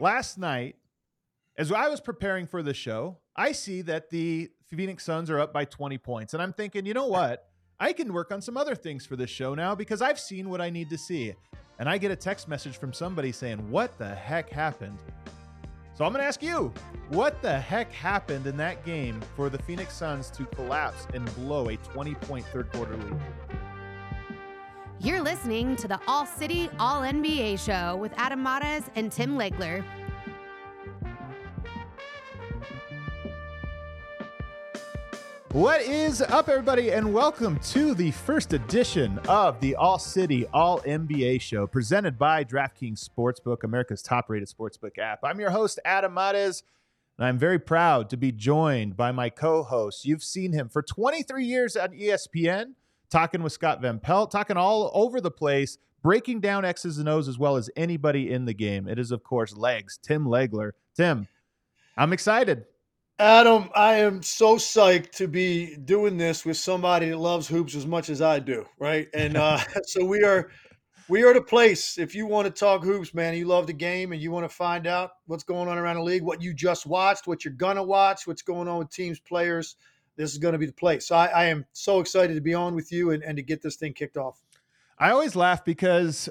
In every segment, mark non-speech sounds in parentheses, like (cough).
Last night, as I was preparing for the show, I see that the Phoenix Suns are up by 20 points. And I'm thinking, you know what? I can work on some other things for this show now because I've seen what I need to see. And I get a text message from somebody saying, What the heck happened? So I'm going to ask you, what the heck happened in that game for the Phoenix Suns to collapse and blow a 20 point third quarter lead? You're listening to the All City, All NBA show with Adam Mares and Tim Legler. What is up, everybody, and welcome to the first edition of the All City, All NBA show presented by DraftKings Sportsbook, America's top rated sportsbook app. I'm your host, Adam Mares, and I'm very proud to be joined by my co host. You've seen him for 23 years at ESPN, talking with Scott Van Pelt, talking all over the place, breaking down X's and O's as well as anybody in the game. It is, of course, Legs, Tim Legler. Tim, I'm excited. Adam, I am so psyched to be doing this with somebody that loves hoops as much as I do, right? And uh, (laughs) (laughs) so we are we are the place. If you want to talk hoops, man, you love the game and you want to find out what's going on around the league, what you just watched, what you're gonna watch, what's going on with teams, players, this is going to be the place. So I, I am so excited to be on with you and, and to get this thing kicked off. I always laugh because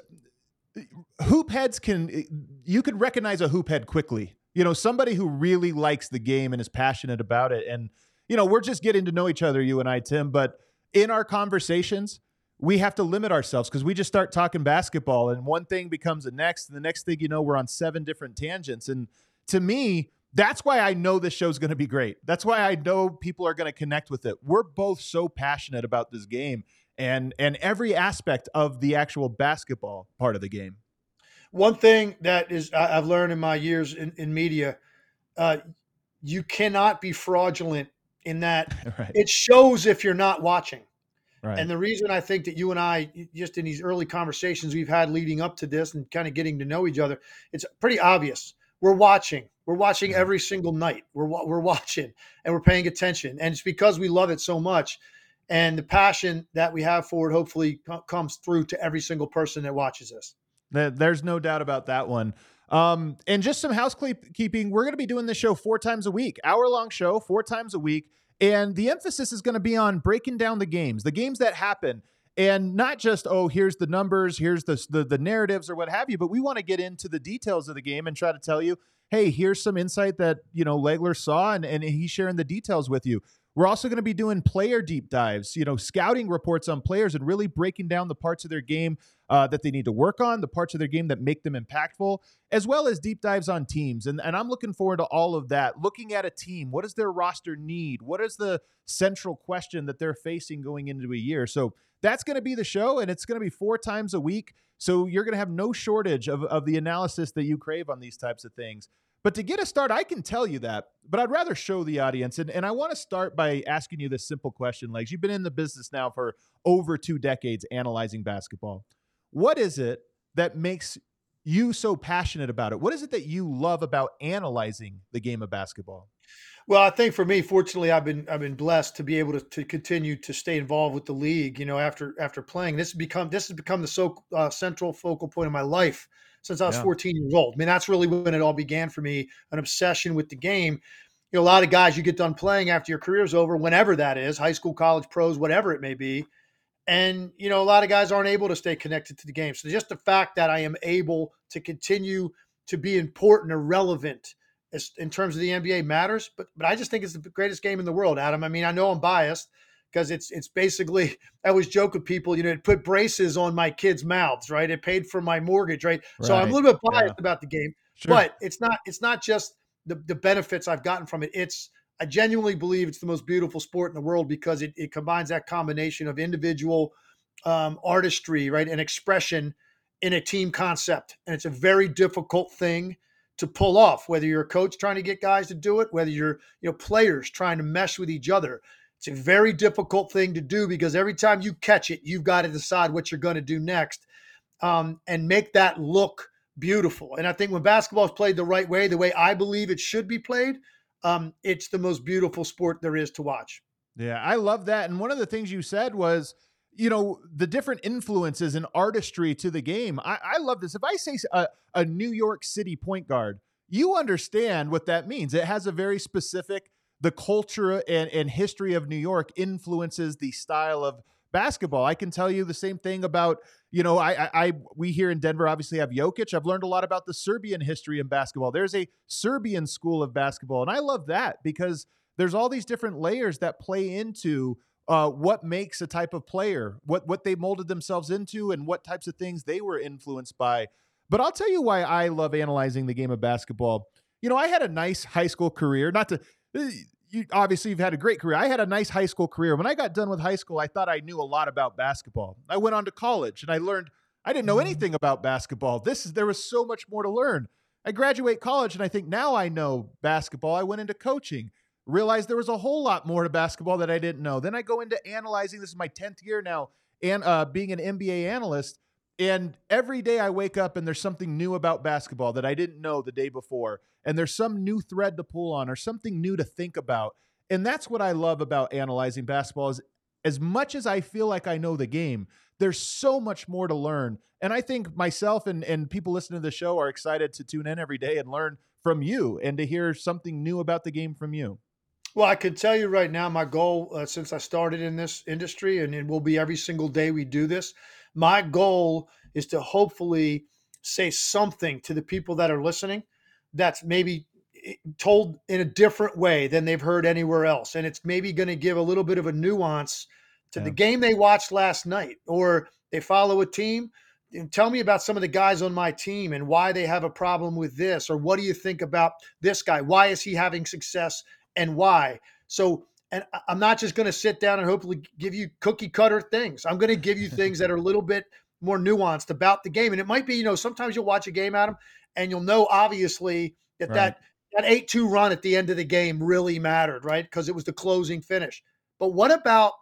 hoop heads can you could recognize a hoop head quickly you know, somebody who really likes the game and is passionate about it. And, you know, we're just getting to know each other, you and I, Tim, but in our conversations, we have to limit ourselves because we just start talking basketball and one thing becomes the next. And the next thing you know, we're on seven different tangents. And to me, that's why I know this show's going to be great. That's why I know people are going to connect with it. We're both so passionate about this game and and every aspect of the actual basketball part of the game. One thing that is I, have learned in my years in, in media, uh, you cannot be fraudulent in that (laughs) right. it shows if you're not watching. Right. And the reason I think that you and I, just in these early conversations we've had leading up to this and kind of getting to know each other, it's pretty obvious. We're watching. We're watching every single night. We're we're watching and we're paying attention, and it's because we love it so much, and the passion that we have for it hopefully comes through to every single person that watches us. There's no doubt about that one. Um, and just some housekeeping. We're going to be doing this show four times a week, hour long show, four times a week. And the emphasis is going to be on breaking down the games, the games that happen, and not just oh, here's the numbers, here's the the, the narratives or what have you. But we want to get into the details of the game and try to tell you, hey, here's some insight that you know Legler saw, and and he's sharing the details with you. We're also going to be doing player deep dives, you know, scouting reports on players and really breaking down the parts of their game uh, that they need to work on, the parts of their game that make them impactful, as well as deep dives on teams. And, and I'm looking forward to all of that. Looking at a team, what does their roster need? What is the central question that they're facing going into a year? So that's going to be the show, and it's going to be four times a week. So you're going to have no shortage of, of the analysis that you crave on these types of things. But to get a start, I can tell you that, but I'd rather show the audience. And, and I want to start by asking you this simple question, Legs. You've been in the business now for over two decades analyzing basketball. What is it that makes you so passionate about it? What is it that you love about analyzing the game of basketball? Well, I think for me, fortunately, I've been I've been blessed to be able to, to continue to stay involved with the league. You know, after after playing, this has become this has become the so uh, central focal point of my life since I was yeah. 14 years old. I mean, that's really when it all began for me an obsession with the game. You know, a lot of guys, you get done playing after your career's over, whenever that is high school, college, pros, whatever it may be. And, you know, a lot of guys aren't able to stay connected to the game. So just the fact that I am able to continue to be important or relevant in terms of the NBA matters. But, but I just think it's the greatest game in the world, Adam. I mean, I know I'm biased because it's it's basically (laughs) I always joke with people, you know, it put braces on my kids' mouths, right? It paid for my mortgage, right? right. So I'm a little bit biased yeah. about the game, sure. but it's not it's not just the the benefits I've gotten from it. It's I genuinely believe it's the most beautiful sport in the world because it, it combines that combination of individual um, artistry, right, and expression in a team concept, and it's a very difficult thing to pull off, whether you're a coach trying to get guys to do it, whether you're, you know, players trying to mesh with each other. It's a very difficult thing to do because every time you catch it, you've got to decide what you're going to do next um, and make that look beautiful. And I think when basketball is played the right way, the way I believe it should be played, um, it's the most beautiful sport there is to watch. Yeah, I love that. And one of the things you said was, you know, the different influences and artistry to the game. I, I love this. If I say a, a New York City point guard, you understand what that means. It has a very specific, the culture and, and history of New York influences the style of basketball. I can tell you the same thing about, you know, I, I, I, we here in Denver obviously have Jokic. I've learned a lot about the Serbian history in basketball. There's a Serbian school of basketball, and I love that because there's all these different layers that play into uh, what makes a type of player, what what they molded themselves into, and what types of things they were influenced by. But I'll tell you why I love analyzing the game of basketball. You know, I had a nice high school career. Not to uh, you, obviously you've had a great career. I had a nice high school career. When I got done with high school, I thought I knew a lot about basketball. I went on to college and I learned I didn't know mm-hmm. anything about basketball. This is there was so much more to learn. I graduate college and I think now I know basketball. I went into coaching realized there was a whole lot more to basketball that I didn't know. Then I go into analyzing. This is my 10th year now, and uh, being an NBA analyst. And every day I wake up and there's something new about basketball that I didn't know the day before. And there's some new thread to pull on or something new to think about. And that's what I love about analyzing basketball is as much as I feel like I know the game, there's so much more to learn. And I think myself and, and people listening to the show are excited to tune in every day and learn from you and to hear something new about the game from you. Well, I can tell you right now, my goal uh, since I started in this industry, and it will be every single day we do this, my goal is to hopefully say something to the people that are listening that's maybe eh, told in a different way than they've heard anywhere else. And it's maybe going to give a little bit of a nuance to yeah. the game they watched last night, or they follow a team. Tell me about some of the guys on my team and why they have a problem with this, or what do you think about this guy? Why is he having success and why. So, and I'm not just going to sit down and hopefully give you cookie cutter things. I'm going to give you things that are a little bit more nuanced about the game. And it might be, you know, sometimes you'll watch a game, Adam, and you'll know obviously that right. that that eight two run at the end of the game really mattered, right? Because it was the closing finish. But what about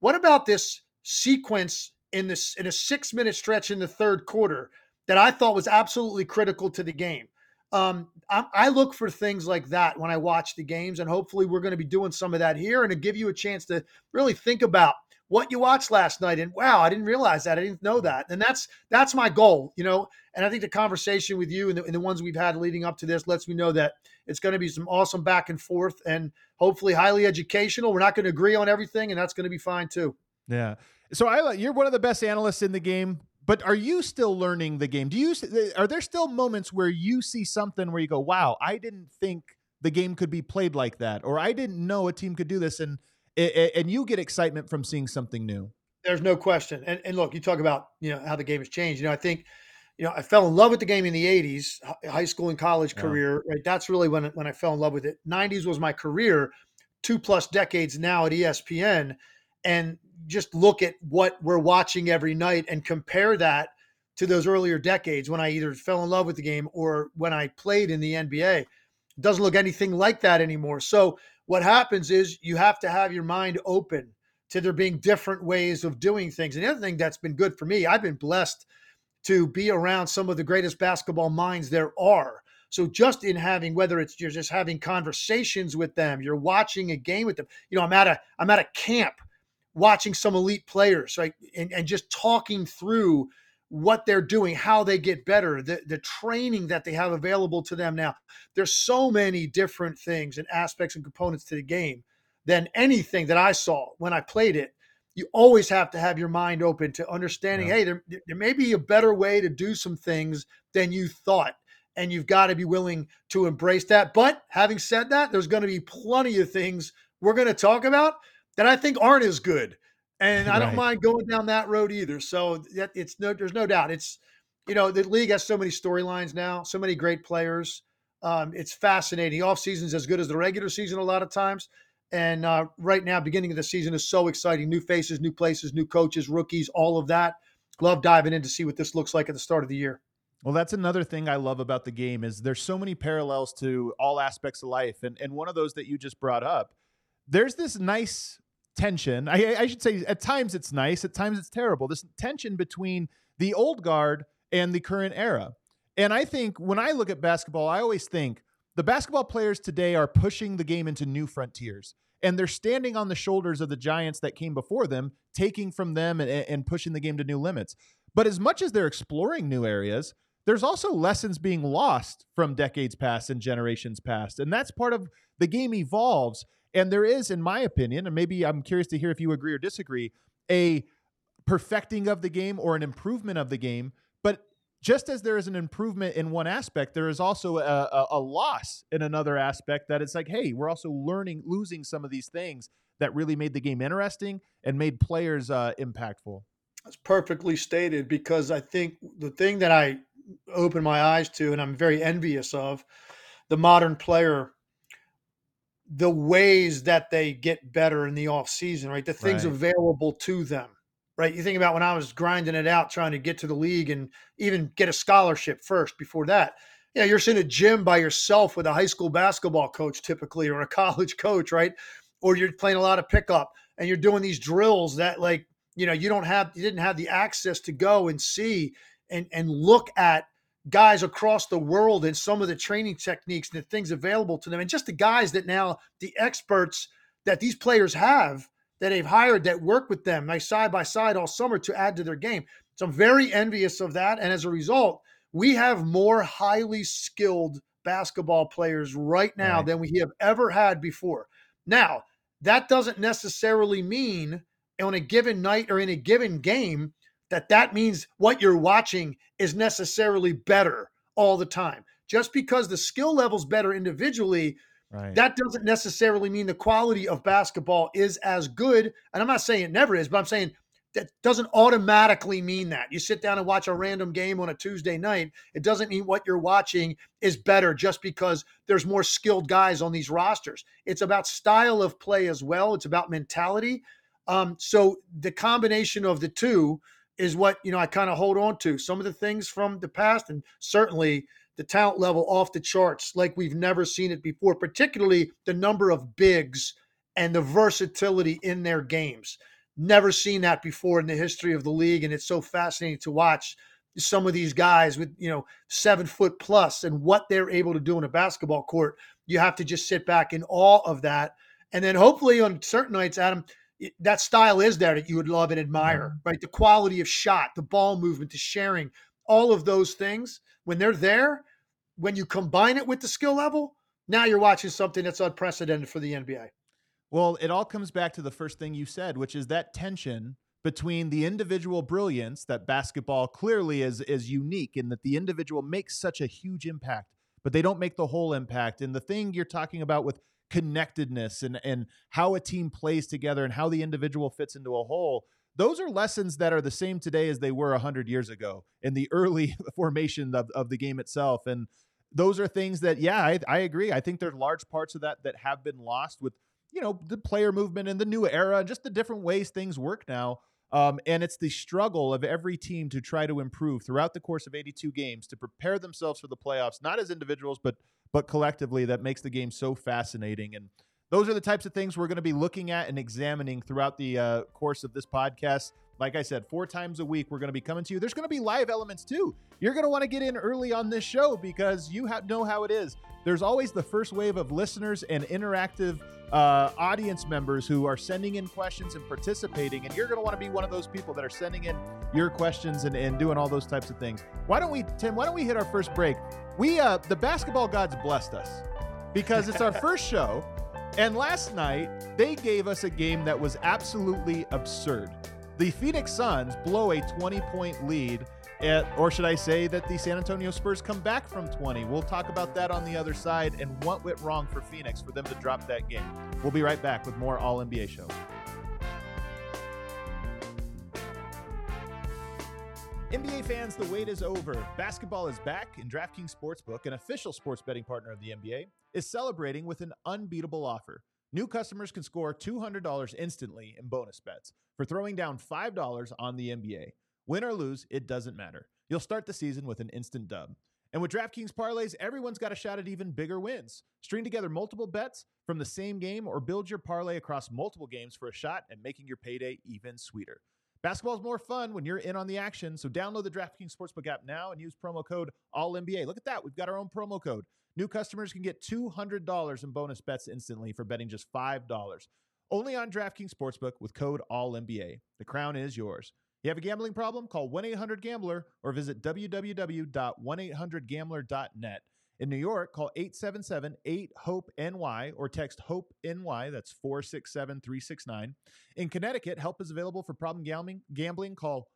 what about this sequence in this in a six minute stretch in the third quarter that I thought was absolutely critical to the game? Um, I, I, look for things like that when I watch the games, and hopefully, we're going to be doing some of that here and to give you a chance to really think about what you watched last night. And wow, I didn't realize that. I didn't know that. And that's that's my goal, you know. And I think the conversation with you and the, and the ones we've had leading up to this lets me know that it's going to be some awesome back and forth, and hopefully highly educational. We're not going to agree on everything, and that's going to be fine too. Yeah. So I, you're one of the best analysts in the game. But are you still learning the game? Do you are there still moments where you see something where you go, "Wow, I didn't think the game could be played like that," or "I didn't know a team could do this," and and you get excitement from seeing something new? There's no question. And, and look, you talk about you know how the game has changed. You know, I think you know I fell in love with the game in the '80s, high school and college yeah. career. Right, that's really when when I fell in love with it. '90s was my career, two plus decades now at ESPN, and just look at what we're watching every night and compare that to those earlier decades when I either fell in love with the game or when I played in the NBA. It doesn't look anything like that anymore. So what happens is you have to have your mind open to there being different ways of doing things. And the other thing that's been good for me, I've been blessed to be around some of the greatest basketball minds there are. So just in having whether it's you're just having conversations with them, you're watching a game with them. You know, I'm at a I'm at a camp watching some elite players, right? And, and just talking through what they're doing, how they get better, the, the training that they have available to them now. There's so many different things and aspects and components to the game than anything that I saw when I played it. You always have to have your mind open to understanding, yeah. hey, there, there may be a better way to do some things than you thought. And you've got to be willing to embrace that. But having said that, there's going to be plenty of things we're going to talk about that I think aren't as good. And I don't mind going down that road either. So that it's no, there's no doubt. It's, you know, the league has so many storylines now, so many great players. Um, it's fascinating. Off season's as good as the regular season a lot of times. And uh, right now, beginning of the season is so exciting. New faces, new places, new coaches, rookies, all of that. Love diving in to see what this looks like at the start of the year. Well, that's another thing I love about the game is there's so many parallels to all aspects of life, and and one of those that you just brought up, there's this nice tension. I, I should say at times it's nice, at times it's terrible. This tension between the old guard and the current era. And I think when I look at basketball, I always think the basketball players today are pushing the game into new frontiers. And they're standing on the shoulders of the giants that came before them, taking from them and, and pushing the game to new limits. But as much as they're exploring new areas, there's also lessons being lost from decades past and generations past. And that's part of the game evolves. And there is, in my opinion, and maybe I'm curious to hear if you agree or disagree, a perfecting of the game or an improvement of the game. But just as there is an improvement in one aspect, there is also a, a, a, loss in another aspect that it's like, hey, we're also learning, losing some of these things that really made the game interesting and made players uh, impactful. That's perfectly stated because I think the thing that I open my eyes to and I'm very envious of the modern player the ways that they get better in the off season, right? The things right. available to them right? You think about when I was grinding it out, trying to get to the league and even get a scholarship first before that. Yeah, you're in a gym by yourself with a high school basketball coach typically or a (laughs) college coach, right? Or you're playing a lot of pickup and you're doing these drills that like, you know, you don't have you didn't have the access to go and see and and look at guys across the world and some of the training techniques and the things available to them and just the guys that now the experts that these players have that they've hired that work with them like side by side all summer to add to their game. So I'm very envious of that. And as a result, we have more highly skilled basketball players right now right. than we have ever had before. Now, that doesn't necessarily mean on a given night or in a given game that that means what you're watching is necessarily better all the time. Just because the skill level's better individually Right. That doesn't necessarily mean the quality of basketball is as good. And I'm not saying it never is, but I'm saying that doesn't automatically mean that. You sit down and watch a random game on a Tuesday night, it doesn't mean what you're watching is better just because there's more skilled guys on these rosters. It's about style of play as well, it's about mentality. Um, so the combination of the two is what, you know, I kind of hold on to. Some of the things from the past and certainly the talent level off the charts like we've never seen it before, particularly the number of bigs and the versatility in their games. Never seen that before in the history of the league. And it's so fascinating to watch some of these guys with, you know, seven foot plus and what they're able to do in a basketball court. You have to just sit back in awe of that. And then hopefully on certain nights, Adam, that style is there that you would love and admire, mm-hmm. right? The quality of shot, the ball movement, the sharing, all of those things, when they're there, when you combine it with the skill level, now you're watching something that's unprecedented for the NBA. Well, it all comes back to the first thing you said, which is that tension between the individual brilliance that basketball clearly is is unique in that the individual makes such a huge impact, but they don't make the whole impact. And the thing you're talking about with connectedness and and how a team plays together and how the individual fits into a whole, those are lessons that are the same today as they were 100 years ago in the (laughs) early formation of, of the game itself. And those are things that, yeah, I, I agree. I think there's large parts of that that have been lost with, you know, the player movement and the new era, and just the different ways things work now. Um, and it's the struggle of every team to try to improve throughout the course of 82 games to prepare themselves for the playoffs, not as individuals, but but collectively. That makes the game so fascinating. And those are the types of things we're going to be looking at and examining throughout the uh, course of this podcast. Like I said, four times a week, we're going to be coming to you. There's going to be live elements too. You're going to want to get in early on this show because you have, know how it is. There's always the first wave of listeners and interactive uh, audience members who are sending in questions and participating. And you're going to want to be one of those people that are sending in your questions and, and doing all those types of things. Why don't we, Tim, why don't we hit our first break? We, uh, the basketball gods blessed us because it's our (laughs) first show. And last night, they gave us a game that was absolutely absurd. The Phoenix Suns blow a 20 point lead, at, or should I say that the San Antonio Spurs come back from 20? We'll talk about that on the other side and what went wrong for Phoenix for them to drop that game. We'll be right back with more All NBA Show. NBA fans, the wait is over. Basketball is back, and DraftKings Sportsbook, an official sports betting partner of the NBA, is celebrating with an unbeatable offer. New customers can score $200 instantly in bonus bets for throwing down $5 on the NBA. Win or lose, it doesn't matter. you'll start the season with an instant dub. And with DraftKings parlays, everyone's got a shot at even bigger wins. String together multiple bets from the same game or build your parlay across multiple games for a shot at making your payday even sweeter. Basketball's more fun when you're in on the action, so download the DraftKings Sportsbook app now and use promo code ALLNBA. Look at that, we've got our own promo code. New customers can get $200 in bonus bets instantly for betting just $5. Only on DraftKings Sportsbook with code ALLNBA. The crown is yours. You have a gambling problem? Call 1 800 Gambler or visit www.1800Gambler.net. In New York, call 877 8 HOPE NY or text HOPE NY. That's 467 369. In Connecticut, help is available for problem gambling. Gambling, call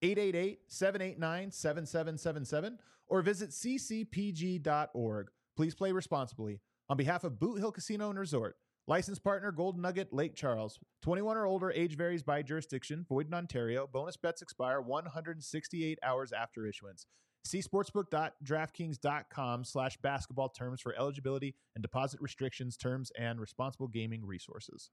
888 789 7777 or visit ccpg.org. Please play responsibly. On behalf of Boot Hill Casino and Resort, licensed partner Golden Nugget Lake Charles. 21 or older, age varies by jurisdiction, void in Ontario. Bonus bets expire 168 hours after issuance. See sportsbook.draftkings.com slash basketball terms for eligibility and deposit restrictions, terms, and responsible gaming resources.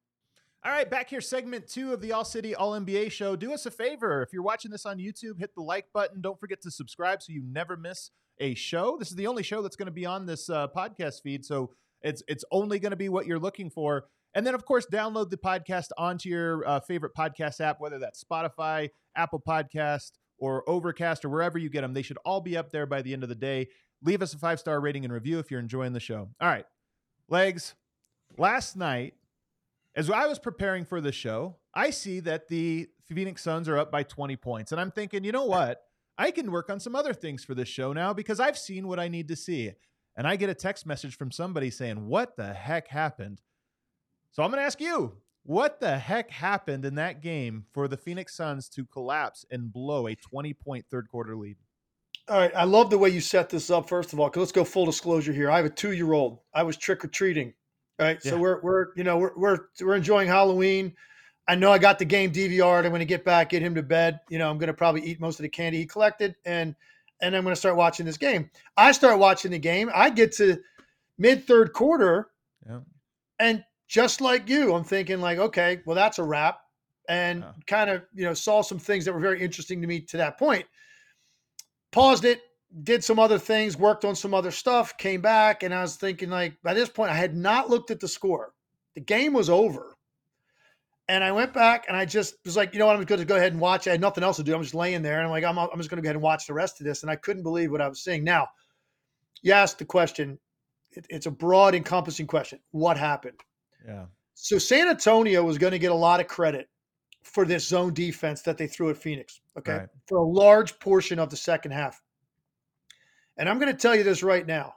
All right, back here, segment two of the All City All NBA show. Do us a favor. If you're watching this on YouTube, hit the like button. Don't forget to subscribe so you never miss a show. This is the only show that's going to be on this uh, podcast feed. So it's it's only going to be what you're looking for. And then, of course, download the podcast onto your uh, favorite podcast app, whether that's Spotify, Apple Podcast, or Overcast, or wherever you get them. They should all be up there by the end of the day. Leave us a five star rating and review if you're enjoying the show. All right, legs. Last night, as I was preparing for the show, I see that the Phoenix Suns are up by 20 points. And I'm thinking, you know what? I can work on some other things for this show now because I've seen what I need to see and I get a text message from somebody saying, What the heck happened? So I'm going to ask you, what the heck happened in that game for the Phoenix Suns to collapse and blow a 20 point third quarter lead? All right. I love the way you set this up, first of all, because let's go full disclosure here. I have a two year old. I was trick or treating. Right. Yeah. So we're, we're, you know, we're, we're, we're enjoying Halloween. I know I got the game DVR'd. I'm going to get back, get him to bed. You know, I'm going to probably eat most of the candy he collected. And, and I'm going to start watching this game. I start watching the game. I get to mid third quarter, yeah. and just like you, I'm thinking like, okay, well that's a wrap, and yeah. kind of you know saw some things that were very interesting to me to that point. Paused it, did some other things, worked on some other stuff, came back, and I was thinking like by this point I had not looked at the score. The game was over. And I went back and I just was like, you know what, I'm going to go ahead and watch. I had nothing else to do. I'm just laying there and I'm like, I'm, I'm just going to go ahead and watch the rest of this. And I couldn't believe what I was seeing. Now, you asked the question. It, it's a broad, encompassing question. What happened? Yeah. So San Antonio was going to get a lot of credit for this zone defense that they threw at Phoenix. Okay. Right. For a large portion of the second half. And I'm going to tell you this right now.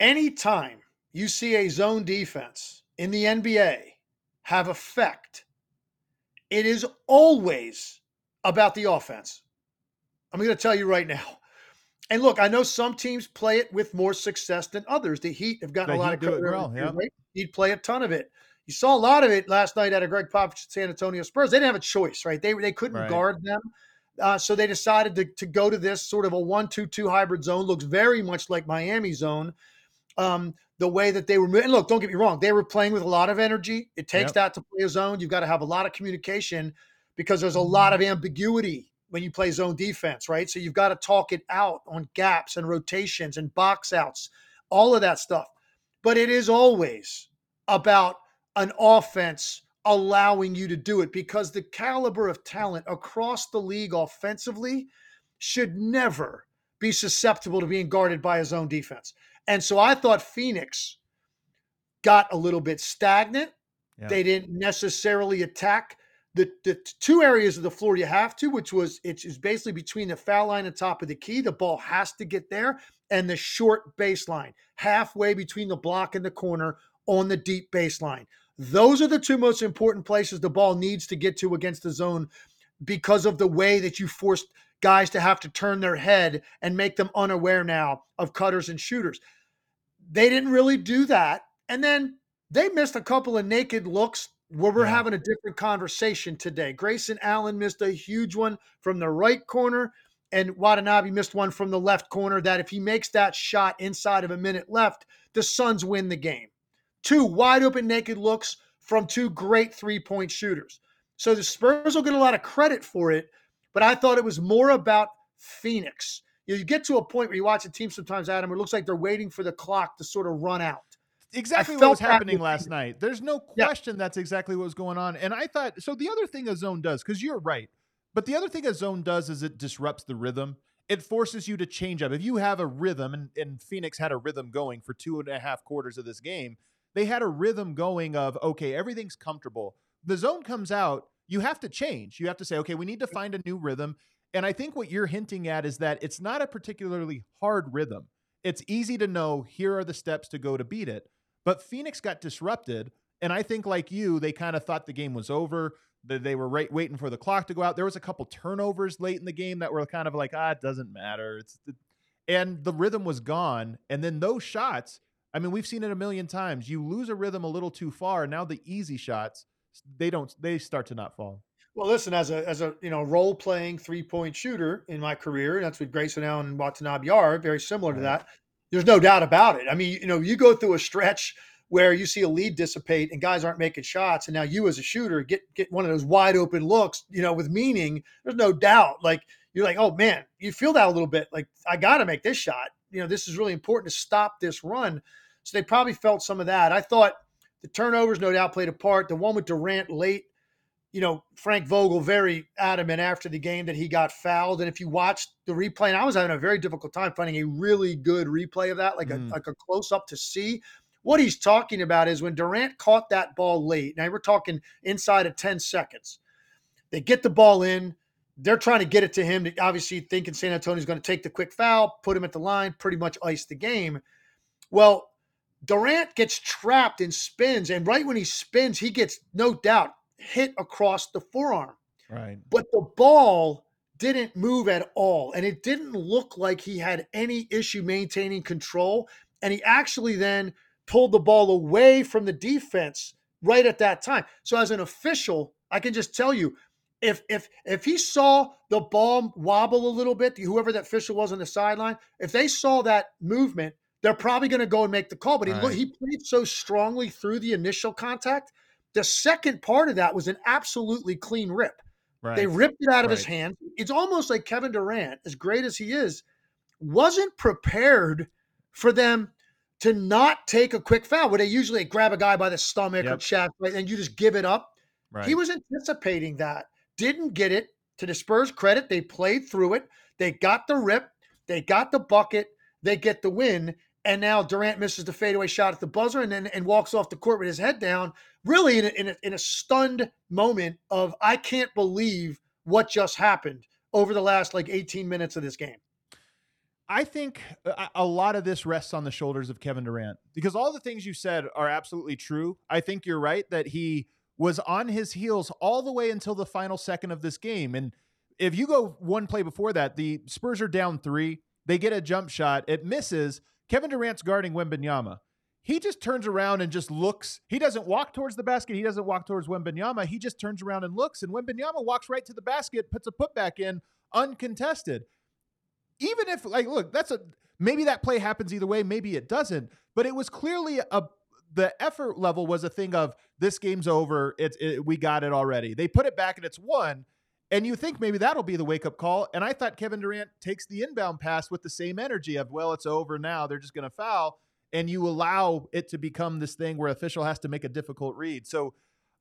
Anytime you see a zone defense in the NBA have effect, it is always about the offense. I'm going to tell you right now. And look, I know some teams play it with more success than others. The Heat have gotten a lot of credit. Well, yeah. Heat play a ton of it. You saw a lot of it last night at a Gregg Popovich San Antonio Spurs. They didn't have a choice, right? They they couldn't right. guard them. Uh, so they decided to, to go to this sort of a one-two-two hybrid zone. Looks very much like Miami zone. Um, the way that they were and look, don't get me wrong, they were playing with a lot of energy. It takes yep. that to play a zone. You've got to have a lot of communication because there's a lot of ambiguity when you play zone defense, right? So you've got to talk it out on gaps and rotations and box outs, all of that stuff. But it is always about an offense allowing you to do it because the caliber of talent across the league offensively should never be susceptible to being guarded by a zone defense. And so I thought Phoenix got a little bit stagnant. Yeah. They didn't necessarily attack the, the two areas of the floor you have to, which was it's basically between the foul line and top of the key. The ball has to get there, and the short baseline, halfway between the block and the corner on the deep baseline. Those are the two most important places the ball needs to get to against the zone because of the way that you forced guys to have to turn their head and make them unaware now of cutters and shooters. They didn't really do that. And then they missed a couple of naked looks where we're yeah. having a different conversation today. Grayson Allen missed a huge one from the right corner, and Watanabe missed one from the left corner. That if he makes that shot inside of a minute left, the Suns win the game. Two wide open naked looks from two great three point shooters. So the Spurs will get a lot of credit for it, but I thought it was more about Phoenix. You, know, you get to a point where you watch a team sometimes, Adam, it looks like they're waiting for the clock to sort of run out. Exactly what was happening last night. There's no question yeah. that's exactly what was going on. And I thought so. The other thing a zone does, because you're right, but the other thing a zone does is it disrupts the rhythm. It forces you to change up. If you have a rhythm, and, and Phoenix had a rhythm going for two and a half quarters of this game, they had a rhythm going of okay, everything's comfortable. The zone comes out, you have to change. You have to say, okay, we need to find a new rhythm. And I think what you're hinting at is that it's not a particularly hard rhythm. It's easy to know here are the steps to go to beat it. But Phoenix got disrupted. And I think, like you, they kind of thought the game was over. That they were right, waiting for the clock to go out. There was a couple turnovers late in the game that were kind of like, ah, it doesn't matter. It's and the rhythm was gone. And then those shots, I mean, we've seen it a million times. You lose a rhythm a little too far. Now the easy shots, they don't they start to not fall. Well, listen, as a as a you know role playing three point shooter in my career, that's with Grayson Allen and Watanabe are very similar to that. There's no doubt about it. I mean, you know, you go through a stretch where you see a lead dissipate and guys aren't making shots, and now you as a shooter get get one of those wide open looks, you know, with meaning. There's no doubt. Like you're like, oh man, you feel that a little bit. Like I got to make this shot. You know, this is really important to stop this run. So they probably felt some of that. I thought the turnovers, no doubt, played a part. The one with Durant late, you know, Frank Vogel very adamant after the game that he got fouled. And if you watch the replay, and I was having a very difficult time finding a really good replay of that, like mm. a like a close up to see. What he's talking about is when Durant caught that ball late. Now we're talking inside of 10 seconds. They get the ball in. They're trying to get it to him. Obviously, thinking San Antonio's going to take the quick foul, put him at the line, pretty much ice the game. Well, Durant gets trapped and spins, and right when he spins, he gets no doubt hit across the forearm. Right. But the ball didn't move at all, and it didn't look like he had any issue maintaining control. And he actually then pulled the ball away from the defense right at that time. So as an official, I can just tell you, if if if he saw the ball wobble a little bit, whoever that official was on the sideline, if they saw that movement, they're probably going to go and make the call. But he, right. he played so strongly through the initial contact. The second part of that was an absolutely clean rip. Right. They ripped it out of right. his hand. It's almost like Kevin Durant, as great as he is, wasn't prepared for them to not take a quick foul where they usually grab a guy by the stomach yep. or chest, right, and you just give it up. Right. He was anticipating that, didn't get it. To the Spurs' credit, they played through it. They got the rip, they got the bucket, they get the win, and now Durant misses the fadeaway shot at the buzzer and then and walks off the court with his head down, really in a, in a, in a stunned moment of I can't believe what just happened over the last like 18 minutes of this game. I think uh, a lot of this rests on the shoulders of Kevin Durant because all the things you said are absolutely true. I think you're right that he was on his heels all the way until the final second of this game. And if you go one play before that, the Spurs are down three. They get a jump shot, it misses. Kevin Durant's guarding Wembanyama. He just turns around and just looks. He doesn't walk towards the basket. He doesn't walk towards Wembanyama. He just turns around and looks, and Wembanyama walks right to the basket, puts a putback in uncontested. Even if, like, look, that's a maybe that play happens either way, maybe it doesn't, but it was clearly a the effort level was a thing of this game's over. It's it, we got it already. They put it back and it's one. And you think maybe that'll be the wake up call. And I thought Kevin Durant takes the inbound pass with the same energy of, well, it's over now. They're just going to foul. And you allow it to become this thing where official has to make a difficult read. So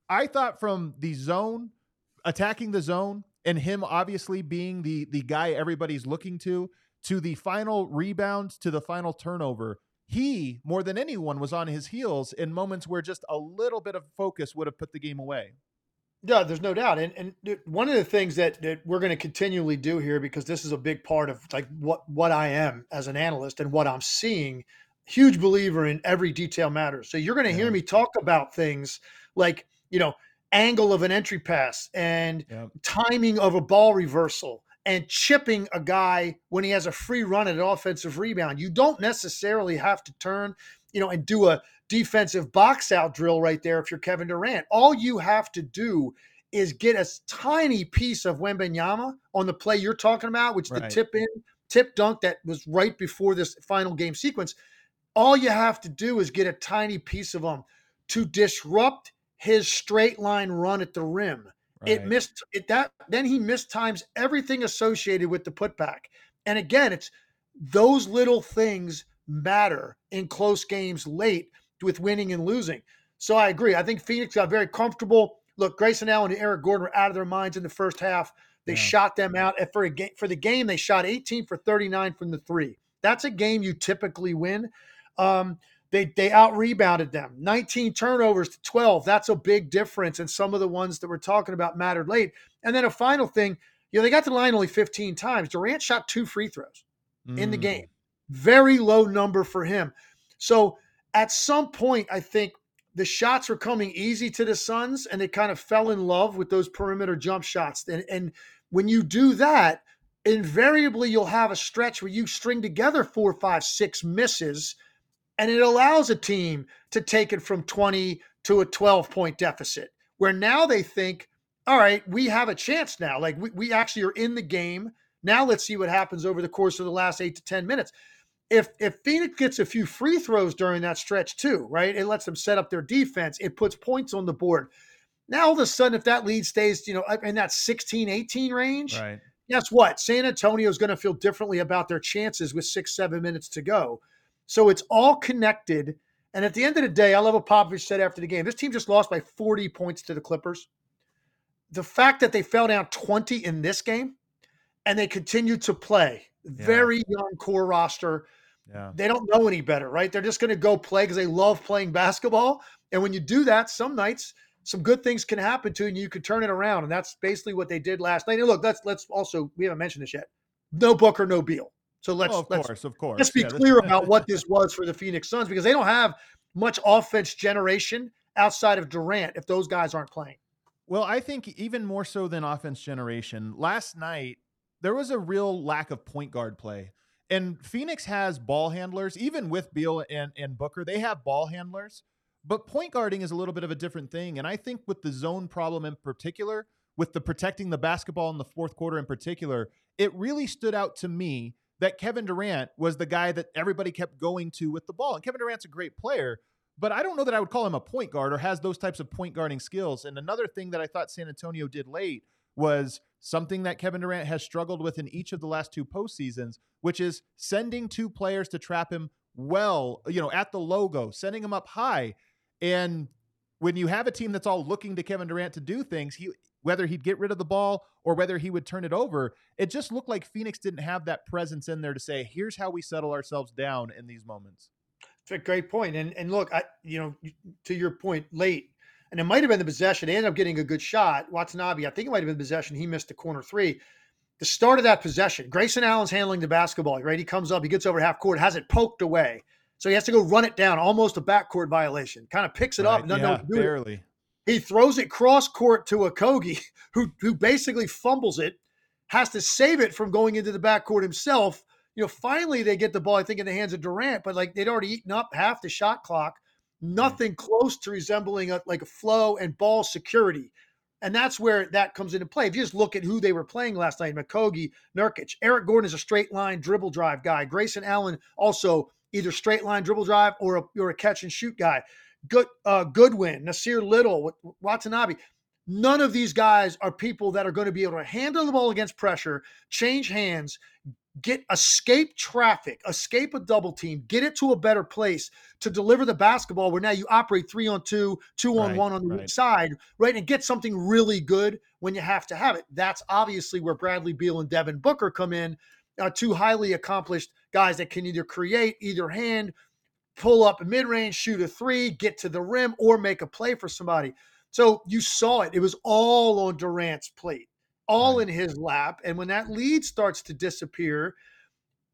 I thought from the zone, attacking the zone, and him obviously being the the guy everybody's looking to, to the final rebound, to the final turnover, he more than anyone was on his heels in moments where just a little bit of focus would have put the game away. Yeah, there's no doubt. And and one of the things that, that we're going to continually do here, because this is a big part of like what what I am as an analyst and what I'm seeing, huge believer in every detail matters. So you're going to yeah. hear me talk about things like, you know, angle of an entry pass and yep. timing of a ball reversal and chipping a guy when he has a free run at an offensive rebound. You don't necessarily have to turn, you know, and do a defensive box out drill right there if you're Kevin Durant. All you have to do is get a tiny piece of Wembanyama on the play you're talking about, which right. the tip in, tip dunk that was right before this final game sequence. All you have to do is get a tiny piece of him to disrupt his straight line run at the rim. Right. It missed it that then he missed times everything associated with the putback. And again, it's those little things matter in close games late with winning and losing. So I agree. I think Phoenix got very comfortable. Look, Grayson Allen and Eric Gordon were out of their minds in the first half. They yeah. shot them out. And for a game for the game, they shot 18 for 39 from the three. That's a game you typically win. Um, they they out rebounded them. 19 turnovers to 12. That's a big difference. And some of the ones that we're talking about mattered late. And then a final thing, you know, they got to the line only 15 times. Durant shot two free throws mm. in the mm. game. Very low number for him. So at some point, I think the shots were coming easy to the Suns, and they kind of fell in love with those perimeter jump shots. And, and when you do that, invariably you'll have a stretch where you string together four, five, six misses, and it allows a team to take it from 20 to a 12 point deficit, where now they think, all right, we have a chance now. Like we, we actually are in the game. Now let's see what happens over the course of the last eight to 10 minutes if if Phoenix gets a few free throws during that stretch too, right? It lets them set up their defense. It puts points on the board. Now all of a sudden, if that lead stays, you know, in that 16, 18 range, right. guess what? San Antonio is going to feel differently about their chances with six, seven minutes to go. So it's all connected. And at the end of the day, I love what Popovich said after the game. This team just lost by 40 points to the Clippers. The fact that they fell down 20 in this game and they continued to play, yeah. very young core roster yeah. They don't know any better, right? They're just going to go play because they love playing basketball. And when you do that, some nights some good things can happen to you and you could turn it around. And that's basically what they did last night. And look, let's let's also we haven't mentioned this yet. No Booker, no Beal. So let's oh, of let's, course, of course. Let's be yeah, clear about what this (laughs) was for the Phoenix Suns because they don't have much offense generation outside of Durant if those guys aren't playing. Well, I think even more so than offense generation, last night there was a real lack of point guard play. And Phoenix has ball handlers, even with Beal and, and Booker, they have ball handlers. But point guarding is a little bit of a different thing. And I think with the zone problem in particular, with the protecting the basketball in the fourth quarter in particular, it really stood out to me that Kevin Durant was the guy that everybody kept going to with the ball. And Kevin Durant's a great player, but I don't know that I would call him a point guard or has those types of point guarding skills. And another thing that I thought San Antonio did late was something that Kevin Durant has struggled with in each of the last two postseasons, which is sending two players to trap him well, you know, at the logo, sending him up high. And when you have a team that's all looking to Kevin Durant to do things, he whether he'd get rid of the ball or whether he would turn it over, it just looked like Phoenix didn't have that presence in there to say, here's how we settle ourselves down in these moments. It's a great point. And and look, I you know, to your point, late and it might have been the possession. They ended up getting a good shot. Watanabe, I think it might have been possession. He missed the corner three. The start of that possession, Grayson Allen's handling the basketball, right? He comes up, he gets over half court, has it poked away. So he has to go run it down, almost a backcourt violation. Kind of picks it right. up doesn't yeah, know what do. Barely. He throws it cross court to Okogie, (laughs) who who basically fumbles it, has to save it from going into the backcourt himself. You know, finally they get the ball, I think, in the hands of Durant, but like they'd already eaten up half the shot clock hmm. nothing close to resembling a, like a flow and ball security. And that's where that comes into play. If you just look at who they were playing last night, Okogie, Nurkic, Eric Gordon is a straight line dribble drive guy. Grayson Allen also either straight line dribble drive or a, or a catch and shoot guy. Good uh, Goodwin, Nassir Little, Watanabe. None of these guys are people that are going to be able to handle the ball against pressure, change hands, get escape traffic, escape a double team, get it to a better place to deliver the basketball where now you operate three on two, two on right, one on the right. side, right? And get something really good when you have to have it. That's obviously where Bradley Beal and Devin Booker come in, uh, two highly accomplished guys that can either create either hand, pull up a mid range, shoot a three, get to the rim, or make a play for somebody. So you saw it. It was all on Durant's plate all in his lap. And when that lead starts to disappear,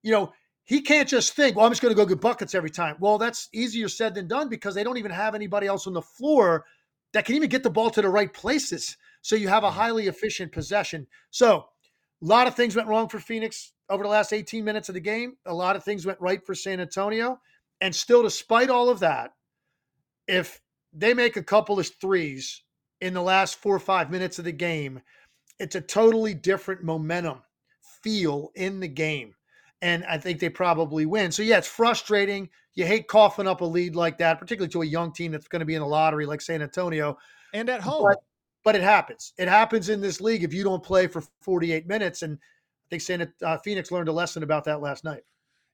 you know, he can't just think, well, I'm just going to go get buckets every time. Well, that's easier said than done because they don't even have anybody else on the floor that can even get the ball to the right places. So you have a highly efficient possession. So a lot of things went wrong for Phoenix over the last 18 minutes of the game. A lot of things went right for San Antonio. And still, despite all of that, if they make a couple of threes in the last four or five minutes of the game, it's a totally different momentum feel in the game. And I think they probably win. So, yeah, it's frustrating. You hate coughing up a lead like that, particularly to a young team that's going to be in the lottery like San Antonio. And at home. But, but it happens. It happens in this league if you don't play for 48 minutes. And I think Santa uh, Phoenix learned a lesson about that last night.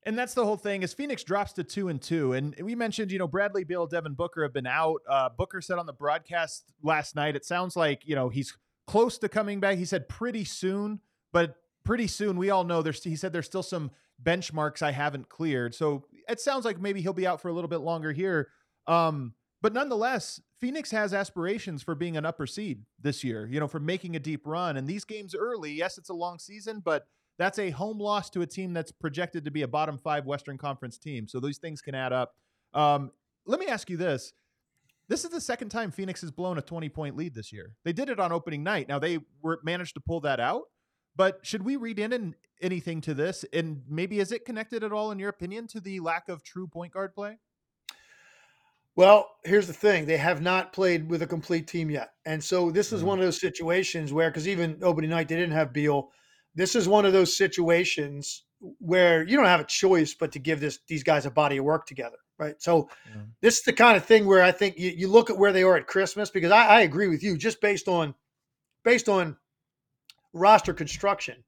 And that's the whole thing. As Phoenix drops to two and two, and we mentioned, you know, Bradley Beal, Devin Booker have been out. Uh, Booker said on the broadcast last night, it sounds like you know he's close to coming back. He said pretty soon, but pretty soon we all know there's. He said there's still some benchmarks I haven't cleared, so it sounds like maybe he'll be out for a little bit longer here. Um, but nonetheless, Phoenix has aspirations for being an upper seed this year. You know, for making a deep run, and these games early. Yes, it's a long season, but that's a home loss to a team that's projected to be a bottom five Western Conference team. So those things can add up. Um, let me ask you this. This is the second time Phoenix has blown a 20 point lead this year. They did it on opening night. Now they were managed to pull that out, but should we read in, in anything to this? And maybe is it connected at all, in your opinion, to the lack of true point guard play? Well, here's the thing: they have not played with a complete team yet, and so this is mm-hmm. one of those situations where, because even opening night they didn't have Beal, this is one of those situations where you don't have a choice but to give this these guys a body of work together, right? So yeah. this is the kind of thing where I think you, you look at where they are at Christmas because I, I agree with you just based on based on roster construction.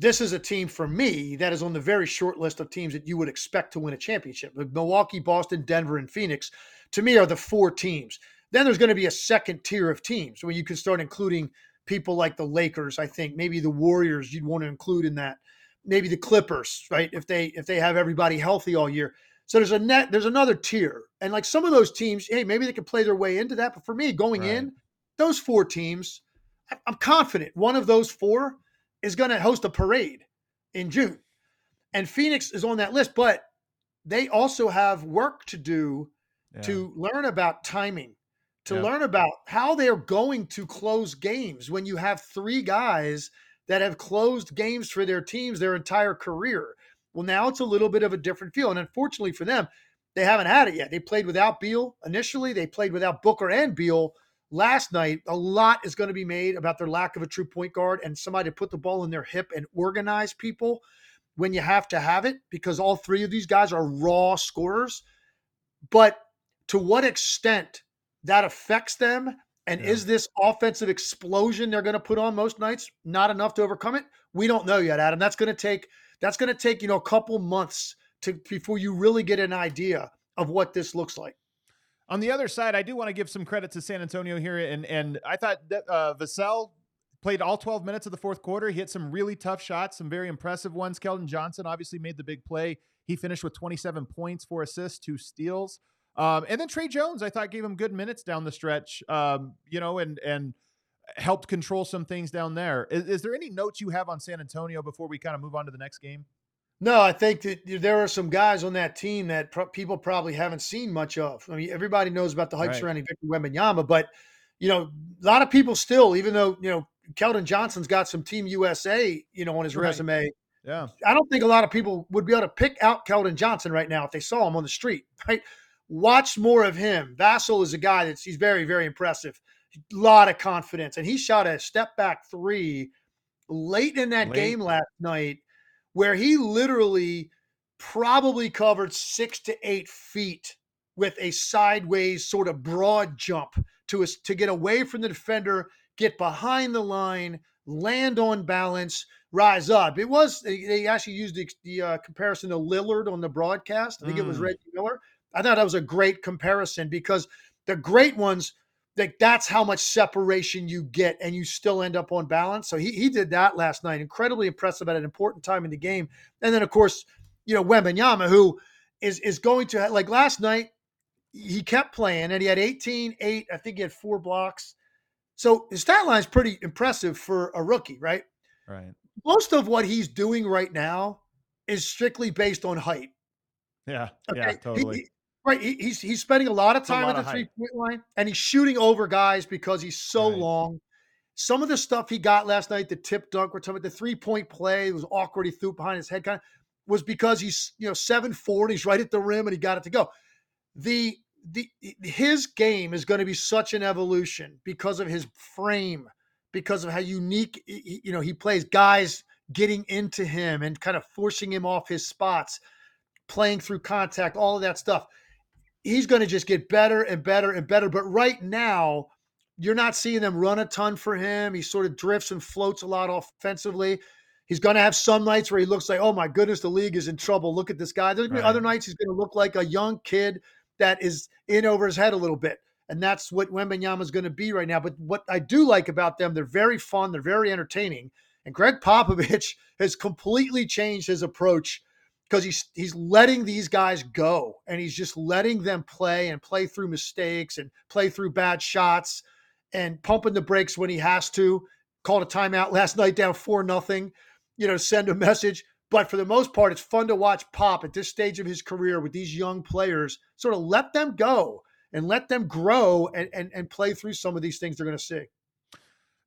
This is a team for me that is on the very short list of teams that you would expect to win a championship. Milwaukee, Boston, Denver, and Phoenix, to me, are the four teams. Then there's going to be a second tier of teams where you can start including people like the Lakers, I think, maybe the Warriors you'd want to include in that. Maybe the Clippers, right? If they if they have everybody healthy all year. So there's a net, there's another tier. And like some of those teams, hey, maybe they can play their way into that. But for me, going right. in, those four teams, I'm confident one of those four is going to host a parade in June. And Phoenix is on that list, but they also have work to do yeah. to learn about timing to yep. learn about how they're going to close games when you have three guys that have closed games for their teams their entire career. Well, now it's a little bit of a different feel. And unfortunately for them, they haven't had it yet. They played without Beal initially, they played without Booker and Beal last night. A lot is going to be made about their lack of a true point guard and somebody to put the ball in their hip and organize people when you have to have it because all three of these guys are raw scorers. But to what extent that affects them? And yeah. is this offensive explosion they're going to put on most nights not enough to overcome it? We don't know yet, Adam. That's going to take that's going to take you know a couple months to before you really get an idea of what this looks like. On the other side, I do want to give some credit to San Antonio here, and and I thought that uh, Vassell played all 12 minutes of the fourth quarter. He hit some really tough shots, some very impressive ones. Keldon Johnson obviously made the big play. He finished with 27 points, four assists, two steals. Um, and then Tre Jones, I thought gave him good minutes down the stretch, um, you know, and and helped control some things down there. Is, is, there any notes you have on San Antonio before we kind of move on to the next game? No, I think that there are some guys on that team that pro- people probably haven't seen much of. I mean, everybody knows about the hype right. surrounding Victor Wembanyama, but you know, a lot of people still, even though you know Keldon Johnson's got some Team USA, you know, on his right. resume. Yeah, I don't think a lot of people would be able to pick out Keldon Johnson right now if they saw him on the street. (laughs) Right? watch more of him. Vassell is a guy that's he's very, very impressive. A lot of confidence. And he shot a step back three late in that late. game last night where he literally probably covered six to eight feet with a sideways sort of broad jump to us to get away from the defender, get behind the line, land on balance, rise up. It was they actually used the, the uh, comparison to Lillard on the broadcast. I think mm. it was mm. Reggie Miller. I thought that was a great comparison because the great ones, like that's how much separation you get and you still end up on balance. So he, he did that last night. Incredibly impressive at an important time in the game. And then of course, you know, Wembanyama, who is is going to like last night, he kept playing and he had 18, 8, I think he had four blocks. So his stat line is pretty impressive for a rookie, right? Right. Most of what he's doing right now is strictly based on height. Yeah. Okay. Yeah, totally. He, Right, he, he's he's spending a lot of time at the three point line, and he's shooting over guys because he's so right. long. Some of the stuff he got last night, the tip dunk, we're talking about the three point play, it was awkward. He threw behind his head, kind of was because he's you know seven four and he's right at the rim and he got it to go. The the his game is going to be such an evolution because of his frame, because of how unique you know he plays. Guys getting into him and kind of forcing him off his spots, playing through contact, all of that stuff he's going to just get better and better and better. But right now, you're not seeing them run a ton for him. He sort of drifts and floats a lot offensively. He's going to have some nights where he looks like, oh my goodness, the league is in trouble. Look at this guy. There's right. other nights he's going to look like a young kid that is in over his head a little bit. And that's what Wembanyama is going to be right now. But what I do like about them, they're very fun, they're very entertaining. And Gregg Popovich (laughs) has completely changed his approach because he's he's letting these guys go and he's just letting them play and play through mistakes and play through bad shots and pumping the brakes when he has to. Called a timeout (laughs) last night down four nothing. You know, send a message. But for the most part, it's fun to watch Pop at this stage of his career with these young players. Sort of let them go and let them grow and and, and play through some of these things they're going to see.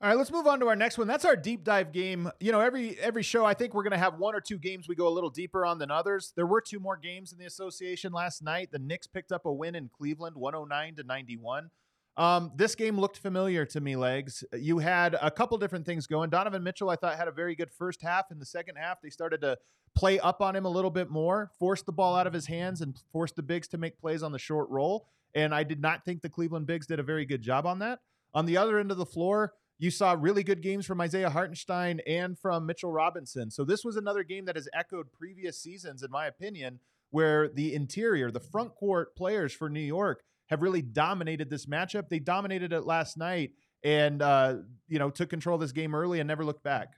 All right, let's move on to our next one. That's our deep dive game. You know, every every show, I think we're going to have one or two games we go a little deeper on than others. There were two more games in the association last night. The Knicks picked up a win in Cleveland, 109 to 91. Um, this game looked familiar to me, legs. You had a couple different things going. Donovan Mitchell, I thought, had a very good first half. In the second half, they started to play up on him a little bit more, force the ball out of his hands, and force the bigs to make plays on the short roll. And I did not think the Cleveland bigs did a very good job on that. On the other end of the floor, you saw really good games from Isaiah Hartenstein and from Mitchell Robinson. So this was another game that has echoed previous seasons, in my opinion, where the interior, the front court players for New York have really dominated this matchup. They dominated it last night and uh, you know took control of this game early and never looked back.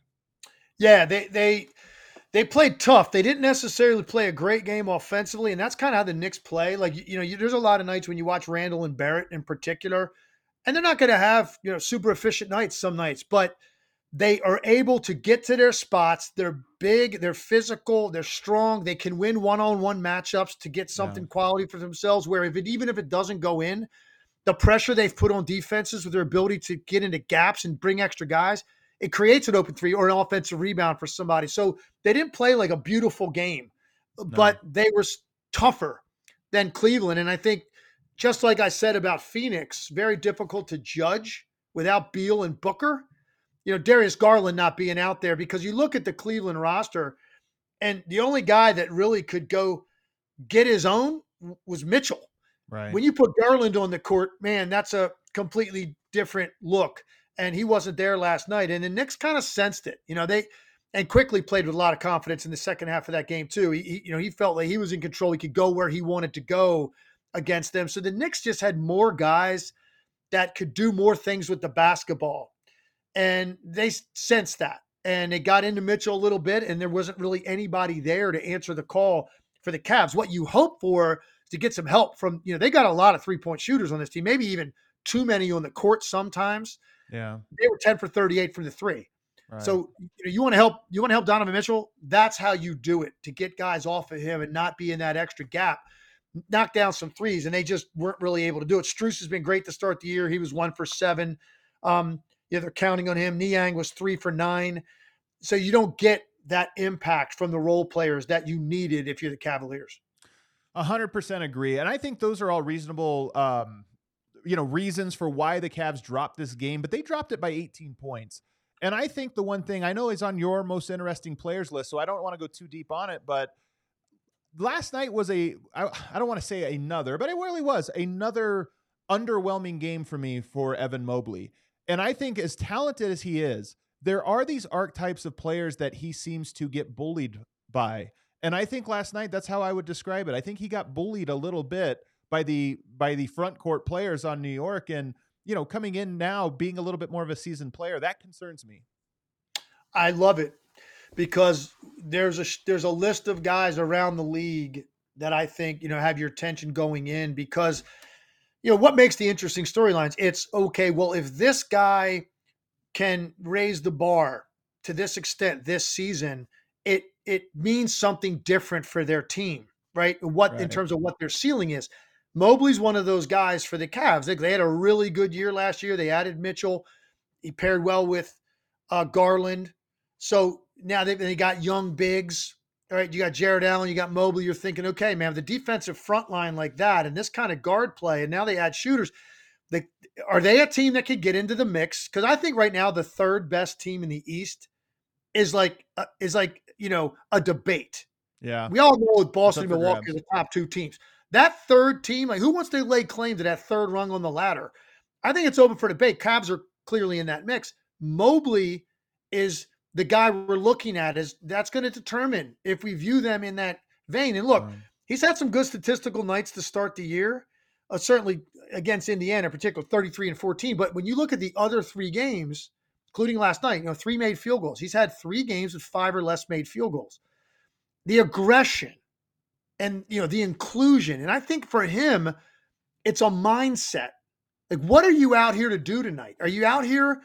Yeah, they they they played tough. They didn't necessarily play a great game offensively, and that's kind of how the Knicks play. Like you know, you, there's a lot of nights when you watch Randle and Barrett in particular and they're not going to have you know super efficient nights some nights, but they are able to get to their spots. They're big, they're physical, they're strong. They can win one-on-one matchups to get something yeah. quality for themselves. Where if it even if it doesn't go in, the pressure they've put on defenses with their ability to get into gaps and bring extra guys, it creates an open three or an offensive rebound for somebody. So they didn't play like a beautiful game, no. but they were tougher than Cleveland. And I think just like I said about Phoenix, very difficult to judge without Beal and Booker. You know, Darius Garland not being out there because you look at the Cleveland roster, and the only guy that really could go get his own was Mitchell. Right. When you put Garland on the court, man, that's a completely different look. And he wasn't there last night. And the Knicks kind of sensed it. You know, they and quickly played with a lot of confidence in the second half of that game too. He, he, you know, he felt like he was in control. He could go where he wanted to go against them. So the Knicks just had more guys that could do more things with the basketball. And they sensed that. And they got into Mitchell a little bit, and there wasn't really anybody there to answer the call for the Cavs. What you hope for is to get some help from, you know, they got a lot of three point shooters on this team, maybe even too many on the court sometimes. Yeah. They were 10 for 38 from the three. Right. So you, know, you want to help you want to help Donovan Mitchell. That's how you do it to get guys off of him and not be in that extra gap knock down some threes, and they just weren't really able to do it. Strus has been great to start the year. He was one for seven. Um, yeah, they're counting on him. Niang was three for nine. So you don't get that impact from the role players that you needed if you're the Cavaliers. A hundred percent agree, and I think those are all reasonable, um, you know, reasons for why the Cavs dropped this game. But they dropped it by 18 points, and I think the one thing I know is on your most interesting players list, so I don't want to go too deep on it, but last night was a I, I don't want to say another, but it really was another underwhelming game for me for Evan Mobley. And I think as talented as he is, there are these archetypes of players that he seems to get bullied by. And I think last night that's how I would describe it. I think he got bullied a little bit by the by the front court players on New York and you know, coming in now being a little bit more of a seasoned player, that concerns me. I love it because there's a there's a list of guys around the league that I think you know have your attention going in because you know what makes the interesting storylines. It's okay. Well, if this guy can raise the bar to this extent this season, it it means something different for their team, right? What right. in terms of what their ceiling is. Mobley's one of those guys for the Cavs. They, they had a really good year last year. They added Mitchell. He paired well with uh, Garland. So now they, they got young bigs. All right, you got Jarrett Allen, you got Mobley. You're thinking, okay, man, the defensive front line like that and this kind of guard play, and now they add shooters. They, are they a team that could get into the mix? Because I think right now the third best team in the East is like uh, is like you know a debate. Yeah, we all know Boston and Milwaukee are the top two teams. That third team, like who wants to lay claim to that third rung on the ladder? I think it's open for debate. Cavs are clearly in that mix. Mobley is the guy we're looking at is that's going to determine if we view them in that vein. And look, right. he's had some good statistical nights to start the year. Uh, certainly against Indiana, in particular, 33 and 14. But when you look at the other three games, including last night, you know, three made field goals. He's had three games with five or less made field goals. The aggression and you know the inclusion, and I think for him, it's a mindset. Like, what are you out here to do tonight? Are you out here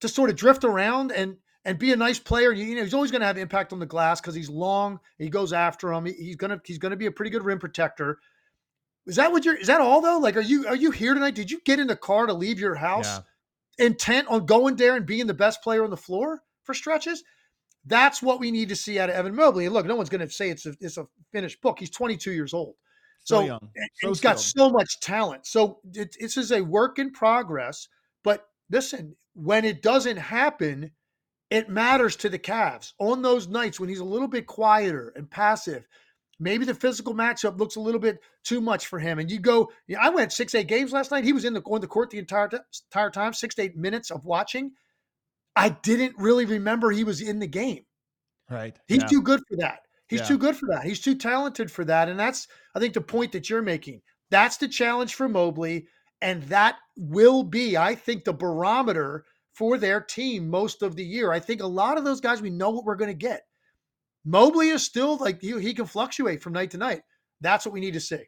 to sort of drift around and and be a nice player? You, know, he's always going to have impact on the glass because he's long. He goes after him. He's gonna he's gonna be a pretty good rim protector. Is that what you're? Is that all though? Like, are you are you here tonight? Did you get in the car to leave your house yeah. intent on going there and being the best player on the floor for stretches? That's what we need to see out of Evan Mobley. And look, no one's going to say it's a it's a finished book. He's 22 years old, so, so young. So he's got so much talent. So it, this is a work in progress. But listen, when it doesn't happen, it matters to the Cavs on those nights when he's a little bit quieter and passive Maybe the physical matchup looks a little bit too much for him. And you go, you know, I went six, eight games last night. He was in the on the court the entire entire time, six to eight minutes of watching. I didn't really remember he was in the game. Right. He's yeah. too good for that. He's yeah. too good for that. He's too talented for that. And that's, I think, the point that you're making. That's the challenge for Mobley. And that will be, I think, the barometer for their team most of the year. I think a lot of those guys, we know what we're going to get. Mobley is still like he, he can fluctuate from night to night. That's what we need to see.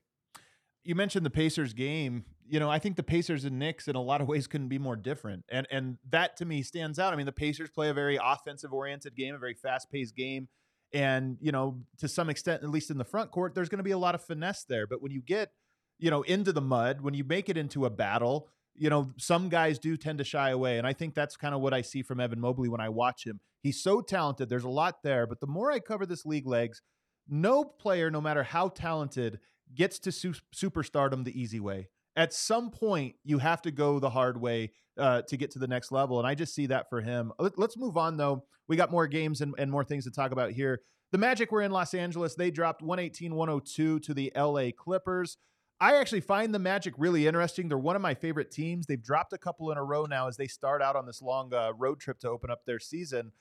You mentioned the Pacers game. You know, I think the Pacers and Knicks in a lot of ways couldn't be more different. And and that to me stands out. I mean, the Pacers play a very offensive oriented game, a very fast paced game. And, you know, to some extent, at least in the front court, there's going to be a lot of finesse there. But when you get, you know, into the mud, when you make it into a battle, you know, some guys do tend to shy away. And I think that's kind of what I see from Evan Mobley when I watch him. He's so talented. There's a lot there. But the more I cover this league legs, no player, no matter how talented, gets to su- superstardom the easy way. At some point, you have to go the hard way uh, to get to the next level. And I just see that for him. Let's move on, though. We got more games and, and more things to talk about here. The Magic were in Los Angeles. They dropped 118 102 to the LA Clippers. I actually find the Magic really interesting. They're one of my favorite teams. They've dropped a couple in a row now as they start out on this long uh, road trip to open up their season.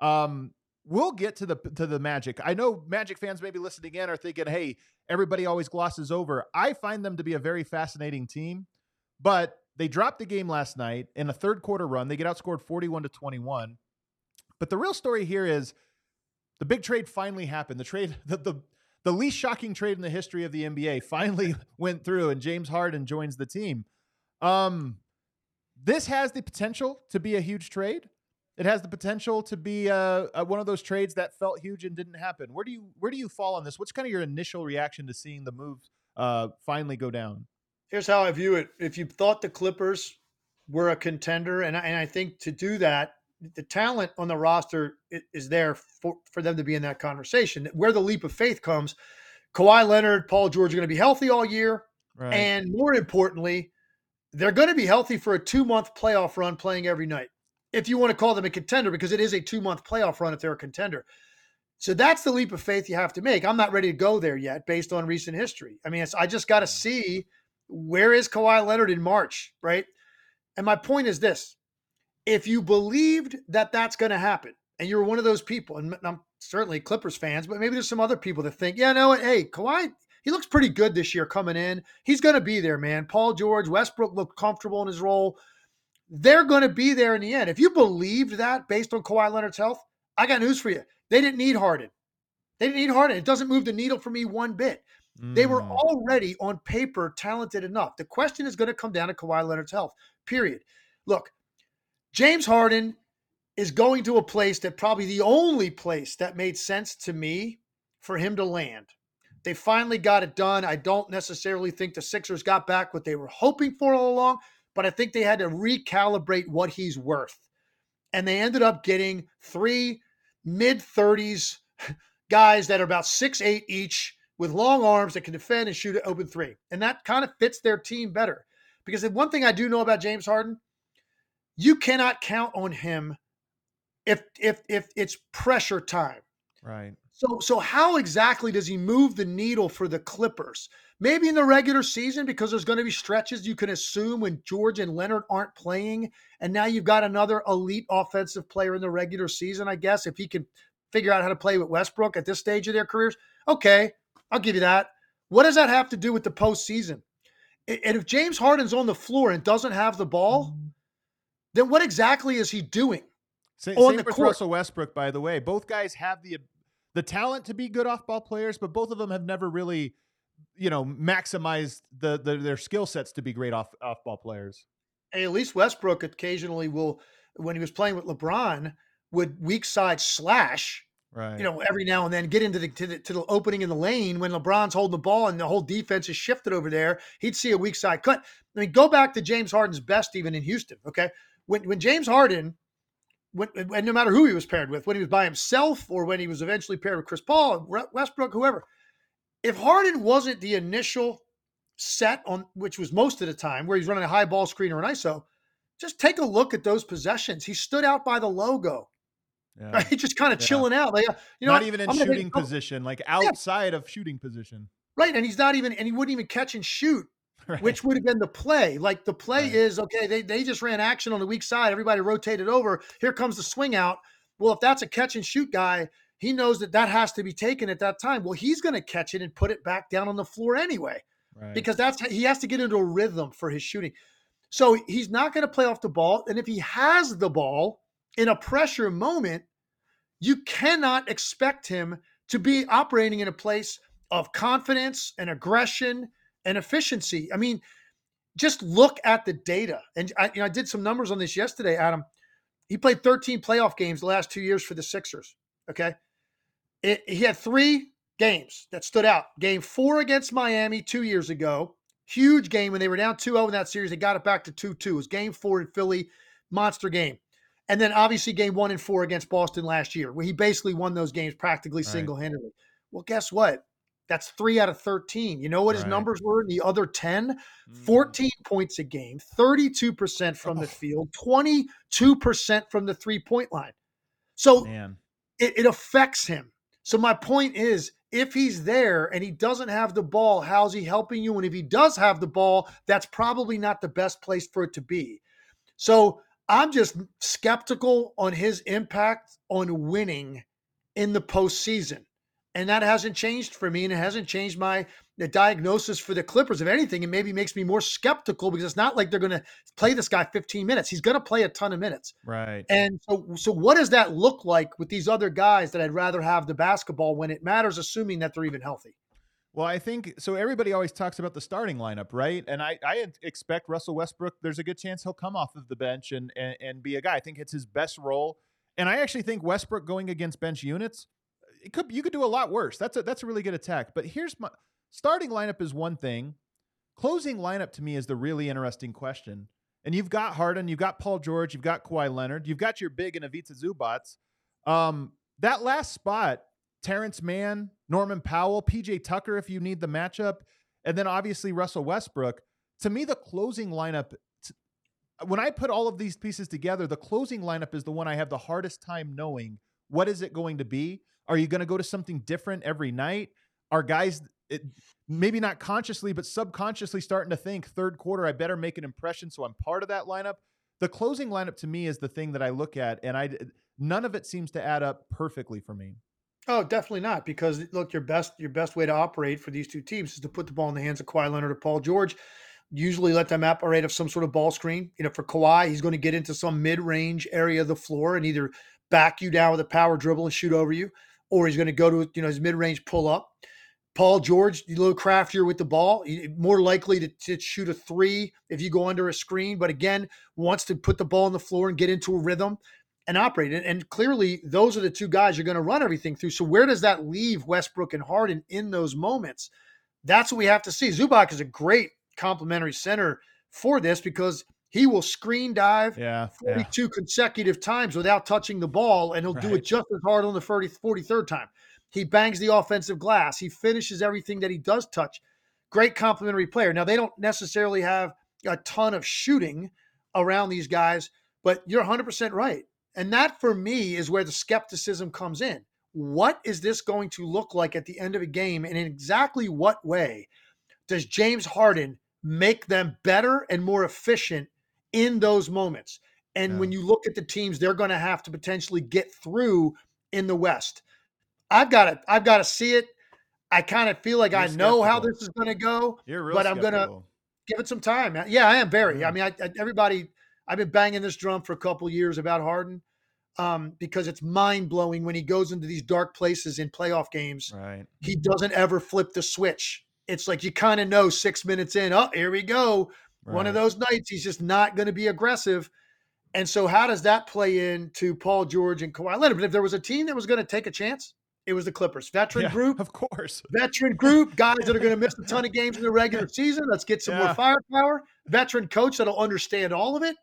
Um, we'll get to the to the Magic. I know Magic fans maybe listening in are thinking, "Hey, everybody always glosses over." I find them to be a very fascinating team, but they dropped the game last night in a third quarter run. They get outscored 41 to 21. But the real story here is the big trade finally happened. The trade (laughs) the, the the least shocking trade in the history of the NBA finally (laughs) went through and James Harden joins the team. Um this has the potential to be a huge trade. It has the potential to be uh, uh, one of those trades that felt huge and didn't happen. Where do you where do you fall on this? What's kind of your initial reaction to seeing the move uh, finally go down? Here's how I view it. If you thought the Clippers were a contender, and I, and I think to do that, the talent on the roster is there for, for them to be in that conversation. Where the leap of faith comes, Kawhi Leonard, Paul George are going to be healthy all year, right. and more importantly, they're going to be healthy for a two month playoff run, playing every night if you want to call them a contender, because it is a two month playoff run if they're a contender. So that's the leap of faith you have to make. I'm not ready to go there yet based on recent history. I mean, I just got to see where is Kawhi Leonard in March, right? And my point is this if you believed that that's going to happen, and you're one of those people, and I'm certainly Clippers fans, but maybe there's some other people that think, yeah, no, hey, Kawhi, he looks pretty good this year coming in. He's going to be there, man. Paul George, Westbrook looked comfortable in his role they're going to be there in the end. If you believed that based on Kawhi Leonard's health, I got news for you. They didn't need Harden. They didn't need Harden. It doesn't move the needle for me one bit. Mm. They were mm. already on paper talented enough. The question is going to come down to Kawhi Leonard's health, period. Look, James Harden is going to a place that probably the only place that made sense to me for him to land. They finally got it done. I don't necessarily think the Sixers got back what they were hoping for all along, but I think they had to recalibrate what he's worth. And they ended up getting three mid 30s (laughs) guys that are about six eight each with long arms that can defend and shoot an open three. And that kind of fits their team better. Because the one thing I do know about James Harden, you cannot count on him if if if it's pressure time. Right. So, so how exactly does he move the needle for the Clippers? Maybe in the regular season, because there's going to be stretches you can assume when George and Leonard aren't playing, and now you've got another elite offensive player in the regular season. I guess if he can figure out how to play with Westbrook at this stage of their careers, okay, I'll give you that. What does that have to do with the postseason? And if James Harden's on the floor and doesn't have the ball, mm-hmm. Then what exactly is he doing? Same, on same the with court? Russell Westbrook, by the way. Both guys have the the talent to be good off ball players, but both of them have never really, you know, maximized the, the their skill sets to be great off off ball players. Hey, at least Westbrook occasionally will, when he was playing with LeBron, would weak side slash right. you know, every now and then get into the to, the to the opening in the lane when LeBron's holding the ball and the whole defense is shifted over there. He'd see a weak side cut. I mean, go back to James Harden's best even in Houston. Okay, when when James Harden, when and no matter who he was paired with, when he was by himself or when he was eventually paired with Chris Paul, Westbrook, whoever, if Harden wasn't the initial set on which was most of the time where he's running a high ball screen or an ISO, just take a look at those possessions. He stood out by the logo. Yeah. Right? (laughs) Just kind of yeah. chilling out. Like, uh, you know, not even in I'm shooting position, like outside yeah. of shooting position. Right. And he's not even, and he wouldn't even catch and shoot, right. which would have been the play. Like the play right. is okay, they, they just ran action on the weak side. Everybody rotated over. Here comes the swing out. Well, if that's a catch and shoot guy, he knows that that has to be taken at that time. Well, he's going to catch it and put it back down on the floor anyway, right. because that's he has to get into a rhythm for his shooting. So he's not going to play off the ball. And if he has the ball in a pressure moment, you cannot expect him to be operating in a place of confidence and aggression and efficiency. I mean, just look at the data. And I, you know, I did some numbers on this yesterday, Adam. He played 13 playoff games the last two years for the Sixers. Okay. It, he had three games that stood out. Game four against Miami two years ago. Huge game when they were down 2 0 in that series. They got it back to 2 2. It was game four in Philly. Monster game. And then obviously game one and four against Boston last year, where he basically won those games practically single handedly. Well, guess what? That's three out of 13. You know what his right. numbers were? In the other 10, mm. 14 points a game, 32% from oh. the field, 22% from the three point line. So it, it affects him. So my point is, if he's there and he doesn't have the ball, how's he helping you? And if he does have the ball, that's probably not the best place for it to be. So I'm just skeptical on his impact on winning in the postseason. And that hasn't changed for me, and it hasn't changed my diagnosis for the Clippers. If anything, it maybe makes me more skeptical because it's not like they're going to play this guy 15 minutes. He's going to play a ton of minutes, right? And so, so what does that look like with these other guys that I'd rather have the basketball when it matters, assuming that they're even healthy? Well, I think so. Everybody always talks about the starting lineup, right? And I, I expect Russell Westbrook. There's a good chance he'll come off of the bench and, and and be a guy. I think it's his best role. And I actually think Westbrook going against bench units, it could you could do a lot worse. That's a that's a really good attack. But here's my starting lineup is one thing. Closing lineup to me is the really interesting question. And you've got Harden, you've got Paul George, you've got Kawhi Leonard, you've got your big and Ivica Zubac. Um, that last spot Terance Mann, Norman Powell, PJ Tucker, if you need the matchup, and then obviously Russell Westbrook. To me, the closing lineup, when I put all of these pieces together, the closing lineup is the one I have the hardest time knowing what is it going to be. Are you going to go to something different every night? Are guys it, maybe not consciously, but subconsciously starting to think third quarter, I better make an impression so I'm part of that lineup? The closing lineup to me is the thing that I look at, and I none of it seems to add up perfectly for me. Oh, definitely not. Because look, your best your best way to operate for these two teams is to put the ball in the hands of Kawhi Leonard or Paul George. Usually let them operate of some sort of ball screen. You know, for Kawhi, he's going to get into some mid-range area of the floor and either back you down with a power dribble and shoot over you, or he's going to go to you know his mid-range pull up. Paul George, a little craftier with the ball, more likely to, to, shoot a three if you go under a screen, but again, wants to put the ball on the floor and get into a rhythm and operate. And, and clearly, those are the two guys you're going to run everything through. So, where does that leave Westbrook and Harden in those moments? That's what we have to see. Zubac is a great complementary center for this because he will screen dive yeah, 42 yeah. consecutive times without touching the ball, and he'll right. do it just as hard on the 30, 43rd time. He bangs the offensive glass. He finishes everything that he does touch. Great complementary player. Now, they don't necessarily have a ton of shooting around these guys, but you're 100% right. And that for me is where the skepticism comes in. what is this going to look like at the end of a game and in exactly what way does James Harden make them better and more efficient in those moments? And yeah. when you look at the teams they're going to have to potentially get through in the West. I've got to I've got to see it. I kind of feel like You're I know how this is going to go, but I'm going to give it some time. Yeah, I am very. Yeah. I mean, I, I, everybody I've been banging this drum for a couple years about Harden um, because it's mind blowing when he goes into these dark places in playoff games. Right. He doesn't ever flip the switch. It's like you kind of know six minutes in, oh, here we go. Right. One of those nights, he's just not going to be aggressive. And so, how does that play into Paul George and Kawhi Leonard? But if there was a team that was going to take a chance, it was the Clippers. Veteran yeah, group, (laughs) of course. Veteran (laughs) group, guys that are going to miss a ton of games in the regular season. Let's get some yeah. more firepower. Veteran coach that'll understand all of it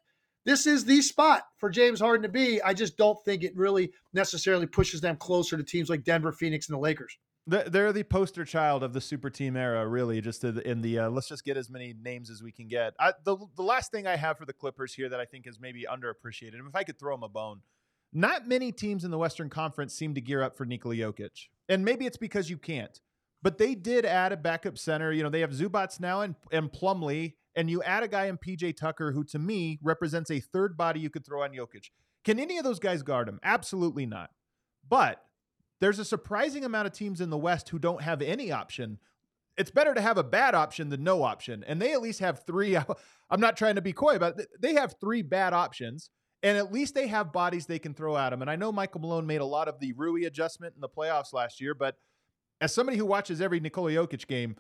this is the spot for James Harden to be. I just don't think it really necessarily pushes them closer to teams like Denver, Phoenix, and the Lakers. They're the poster child of the super team era, really. Just in the uh, let's just get as many names as we can get. I, the the last thing I have for the Clippers here that I think is maybe underappreciated, if I could throw them a bone, not many teams in the Western Conference seem to gear up for Nikola Jokic, and maybe it's because you can't. But they did add a backup center. You know, they have Zubac now and, and Plumlee and you add a guy in PJ Tucker who to me represents a third body you could throw on Jokic. Can any of those guys guard him? Absolutely not. But there's a surprising amount of teams in the West who don't have any option. It's better to have a bad option than no option. And they at least have three. (laughs) I'm not trying to be coy, but they have three bad options. And at least they have bodies they can throw at him. And I know Michael Malone made a lot of the Rui adjustment in the playoffs last year, but as somebody who watches every Nikola Jokic game,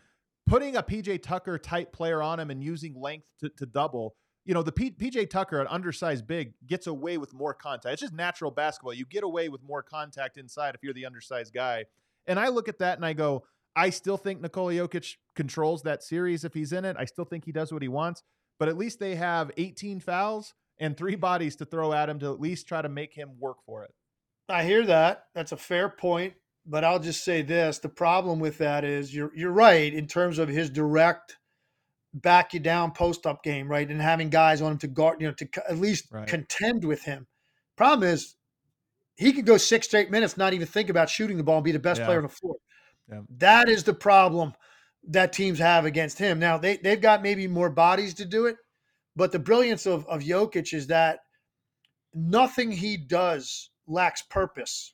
putting a PJ Tucker type player on him and using length to, to double, you know, the P, PJ Tucker, an undersized big, gets away with more contact. It's just natural basketball. You get away with more contact inside if you're the undersized guy. And I look at that and I go, I still think Nikola Jokic controls that series if he's in it. I still think he does what he wants, but at least they have 18 fouls and three bodies to throw at him to at least try to make him work for it. I hear that. That's a fair point but I'll just say this: the problem with that is you're you're right in terms of his direct back you down post up game, right, and having guys on him to guard, you know, to at least right. contend with him. Problem is, he could go six straight minutes, not even think about shooting the ball, and be the best yeah. player on the floor. Yeah. That is the problem that teams have against him. Now they they've got maybe more bodies to do it, but the brilliance of of Jokic is that nothing he does lacks purpose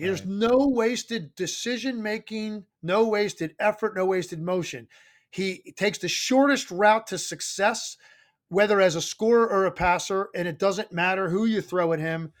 there's right. no wasted decision making, no wasted effort, no wasted motion. He takes the shortest route to success, whether as a scorer or a passer, and it doesn't matter who you throw at him.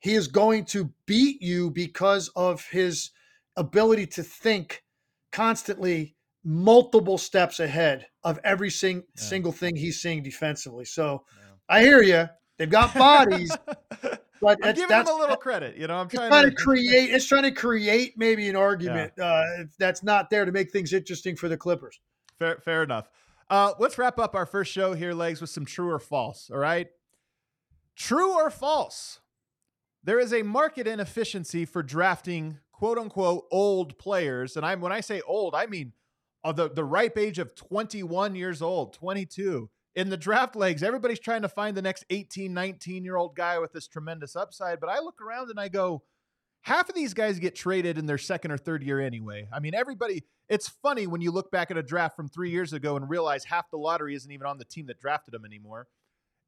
He is going to beat you because of his ability to think constantly multiple steps ahead of every sing- yeah. single thing he's seeing defensively. So yeah. I hear you. They've got bodies, (laughs) But I'm giving him a little credit. You know, I'm trying, trying to, to, create. It's trying to create maybe an argument yeah. uh, that's not there to make things interesting for the Clippers. Fair, fair enough. Uh, let's wrap up our first show here, legs, with some true or false. All right, true or false? There is a market inefficiency for drafting quote unquote old players, and I'm when I say old, I mean of the the ripe age of 21 years old, 22 in the draft legs, everybody's trying to find the next 18, 19 year old guy with this tremendous upside. But I look around and I go, half of these guys get traded in their second or third year anyway. I mean, everybody, it's funny when you look back at a draft from three years ago and realize half the lottery isn't even on the team that drafted them anymore.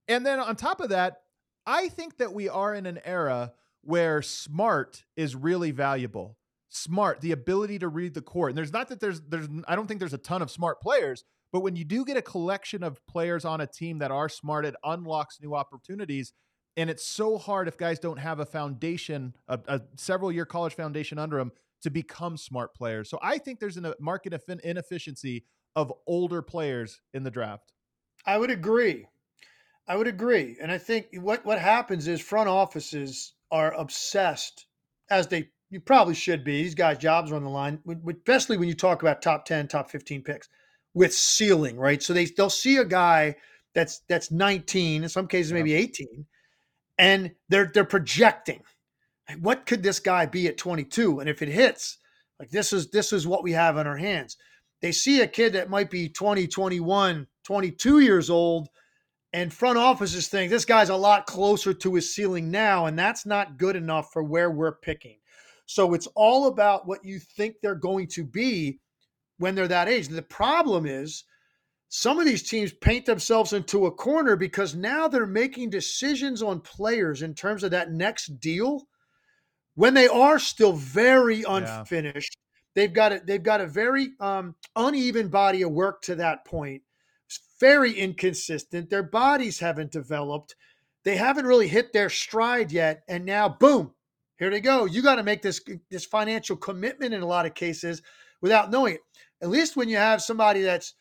And then on top of that, I think that we are in an era where smart is really valuable. Smart, the ability to read the court. And there's not that there's there's I don't think there's a ton of smart players, but when you do get a collection of players on a team that are smart, it unlocks new opportunities. And it's so hard if guys don't have a foundation, a, a several year college foundation under them to become smart players. So I think there's a uh, market inefficiency of older players in the draft. I would agree. I would agree. And I think what, what happens is front offices are obsessed, as they you probably should be. These guys' jobs are on the line, especially when you talk about top 10, top 15 picks with ceiling, right? So they they'll see a guy that's that's 19, in some cases maybe 18, and they're they're projecting what could this guy be at 22 and if it hits like this is this is what we have in our hands. They see a kid that might be 20 21 22 years old and front offices think this guy's a lot closer to his ceiling now and that's not good enough for where we're picking. So it's all about what you think they're going to be when they're that age. The problem is some of these teams paint themselves into a corner because now they're making decisions on players in terms of that next deal when they are still very unfinished. Yeah. They've got a they've got a very um, uneven body of work to that point. It's very inconsistent. Their bodies haven't developed. They haven't really hit their stride yet, and now boom, here they go. You got to make this this financial commitment in a lot of cases without knowing it. At least when you have somebody that's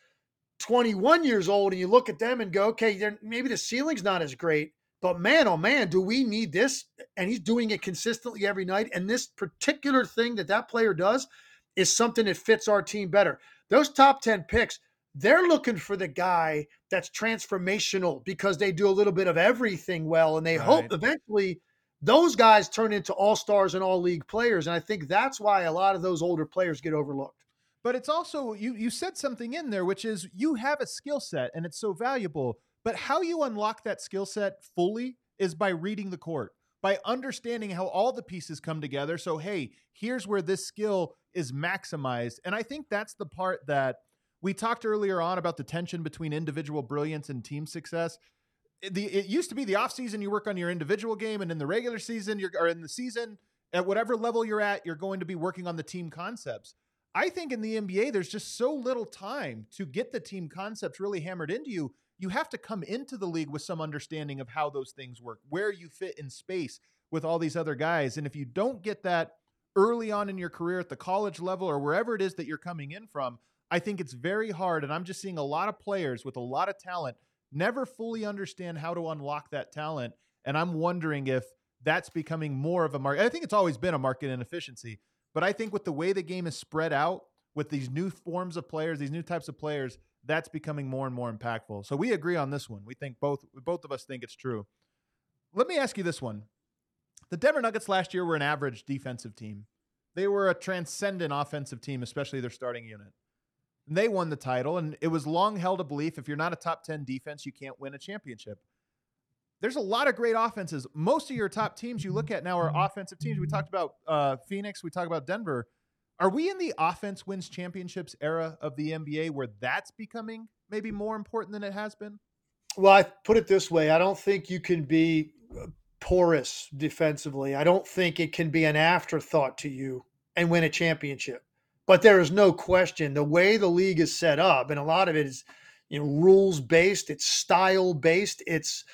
21 years old and you look at them and go, okay, maybe the ceiling's not as great, but man, oh man, do we need this? And he's doing it consistently every night. And this particular thing that that player does is something that fits our team better. Those top 10 picks, they're looking for the guy that's transformational because they do a little bit of everything well. And they right. hope eventually those guys turn into all stars and all league players. And I think that's why a lot of those older players get overlooked. But it's also you you said something in there which is you have a skill set and it's so valuable, but how you unlock that skill set fully is by reading the court, by understanding how all the pieces come together. So hey, here's where this skill is maximized. And I think that's the part that we talked earlier on about the tension between individual brilliance and team success. The it used to be the offseason you work on your individual game and in the regular season you're or in the season at whatever level you're at, you're going to be working on the team concepts. I think in the NBA, there's just so little time to get the team concepts really hammered into you. You have to come into the league with some understanding of how those things work, where you fit in space with all these other guys. And if you don't get that early on in your career at the college level or wherever it is that you're coming in from, I think it's very hard. And I'm just seeing a lot of players with a lot of talent never fully understand how to unlock that talent. And I'm wondering if that's becoming more of a market. I think it's always been a market inefficiency, but I think with the way the game is spread out, with these new forms of players, these new types of players, that's becoming more and more impactful. So we agree on this one. We think both both of us think it's true. Let me ask you this one. The Denver Nuggets last year were an average defensive team. They were a transcendent offensive team, especially their starting unit. And they won the title, and it was long held a belief if you're not a top 10 defense, you can't win a championship there's a lot of great offenses. Most of your top teams you look at now are offensive teams. We talked about uh, Phoenix, we talked about Denver. Are we in the offense wins championships era of the NBA where that's becoming maybe more important than it has been? Well, I put it this way I don't think you can be uh, porous defensively. I don't think it can be an afterthought to you and win a championship. But there is no question the way the league is set up, and a lot of it is, you know, rules based, it's style based, it's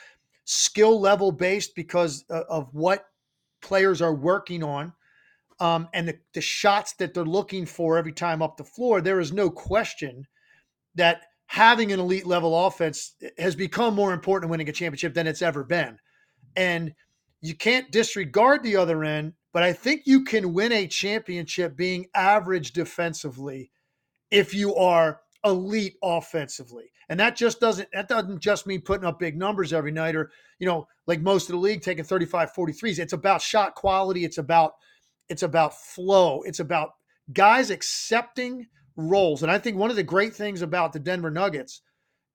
skill level based because of what players are working on um, and the, the shots that they're looking for every time up the floor, there is no question that having an elite level offense has become more important in winning a championship than it's ever been. And you can't disregard the other end, but I think you can win a championship being average defensively if you are elite offensively. And that just doesn't that doesn't just mean putting up big numbers every night or, you know, like most of the league taking 35 43s. It's about shot quality, it's about it's about flow, it's about guys accepting roles. And I think one of the great things about the Denver Nuggets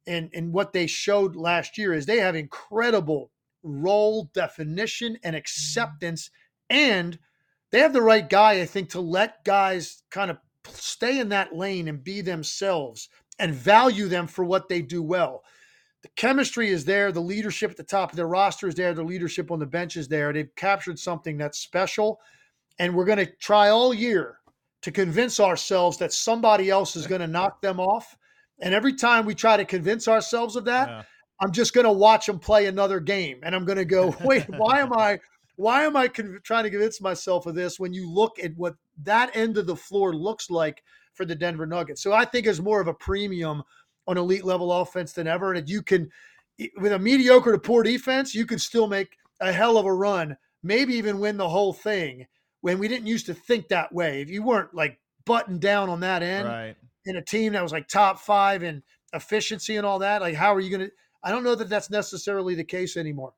and and what they showed last year is they have incredible role definition and acceptance and they have the right guy I think to let guys kind of stay in that lane and be themselves and value them for what they do well. The chemistry is there, the leadership at the top of their roster is there, the leadership on the bench is there. They've captured something that's special. And we're going to try all year to convince ourselves that somebody else is going to knock them off. And every time we try to convince ourselves of that, yeah. I'm just going to watch them play another game. And I'm going to go, (laughs) wait, why am I why am I con- trying to convince myself of this when you look at what that end of the floor looks like for the Denver Nuggets? So I think is more of a premium on elite level offense than ever. And you can, with a mediocre to poor defense, you can still make a hell of a run, maybe even win the whole thing. When we didn't used to think that way, if you weren't like buttoned down on that end right. in a team that was like top five in efficiency and all that, like how are you going to? I don't know that that's necessarily the case anymore.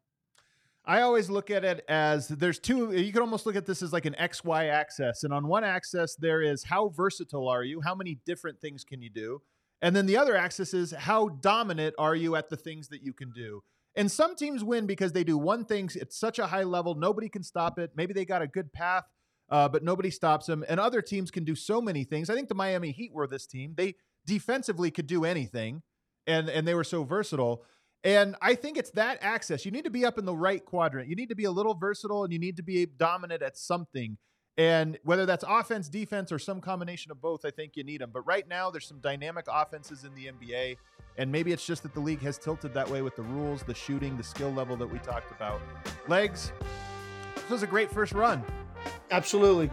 I always look at it as there's two, you can almost look at this as like an XY axis. And on one axis, there is how versatile are you? How many different things can you do? And then the other axis is how dominant are you at the things that you can do? And some teams win because they do one thing at such a high level, nobody can stop it. Maybe they got a good path uh, but nobody stops him. And other teams can do so many things. I think the Miami Heat were this team. They defensively could do anything, and and they were so versatile. And I think it's that access. You need to be up in the right quadrant. You need to be a little versatile, and you need to be dominant at something. And whether that's offense, defense, or some combination of both, I think you need them. But right now, there's some dynamic offenses in the NBA. And maybe it's just that the league has tilted that way with the rules, the shooting, the skill level that we talked about. Legs, this was a great first run. Absolutely.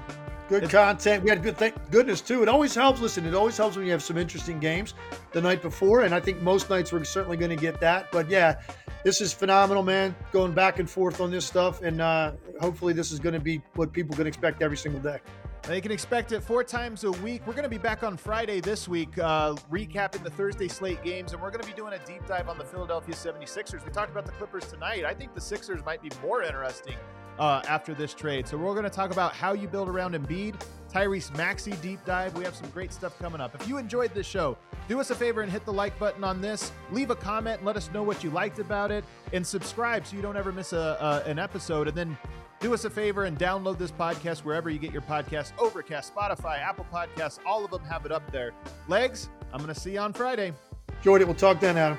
Good content. We had good thank goodness too. It always helps. Listen, it always helps when you have some interesting games the night before, and I think most nights we're certainly going to get that. But yeah, this is phenomenal, man. Going back and forth on this stuff, and uh, hopefully this is going to be what people can expect every single day. They can expect it four times a week. We're going to be back on Friday this week, uh, recapping the Thursday slate games, and we're going to be doing a deep dive on the Philadelphia 76ers. We talked about the Clippers tonight. I think the Sixers might be more interesting uh, after this trade. So we're going to talk about how you build around Embiid, Tyrese Maxey deep dive. We have some great stuff coming up. If you enjoyed this show, do us a favor and hit the like button on this. Leave a comment and let us know what you liked about it, and subscribe so you don't ever miss a, a an episode. And then do us a favor and download this podcast wherever you get your podcasts Overcast, Spotify, Apple Podcasts. All of them have it up there. Legs, I'm going to see you on Friday. It. We'll talk then, Adam.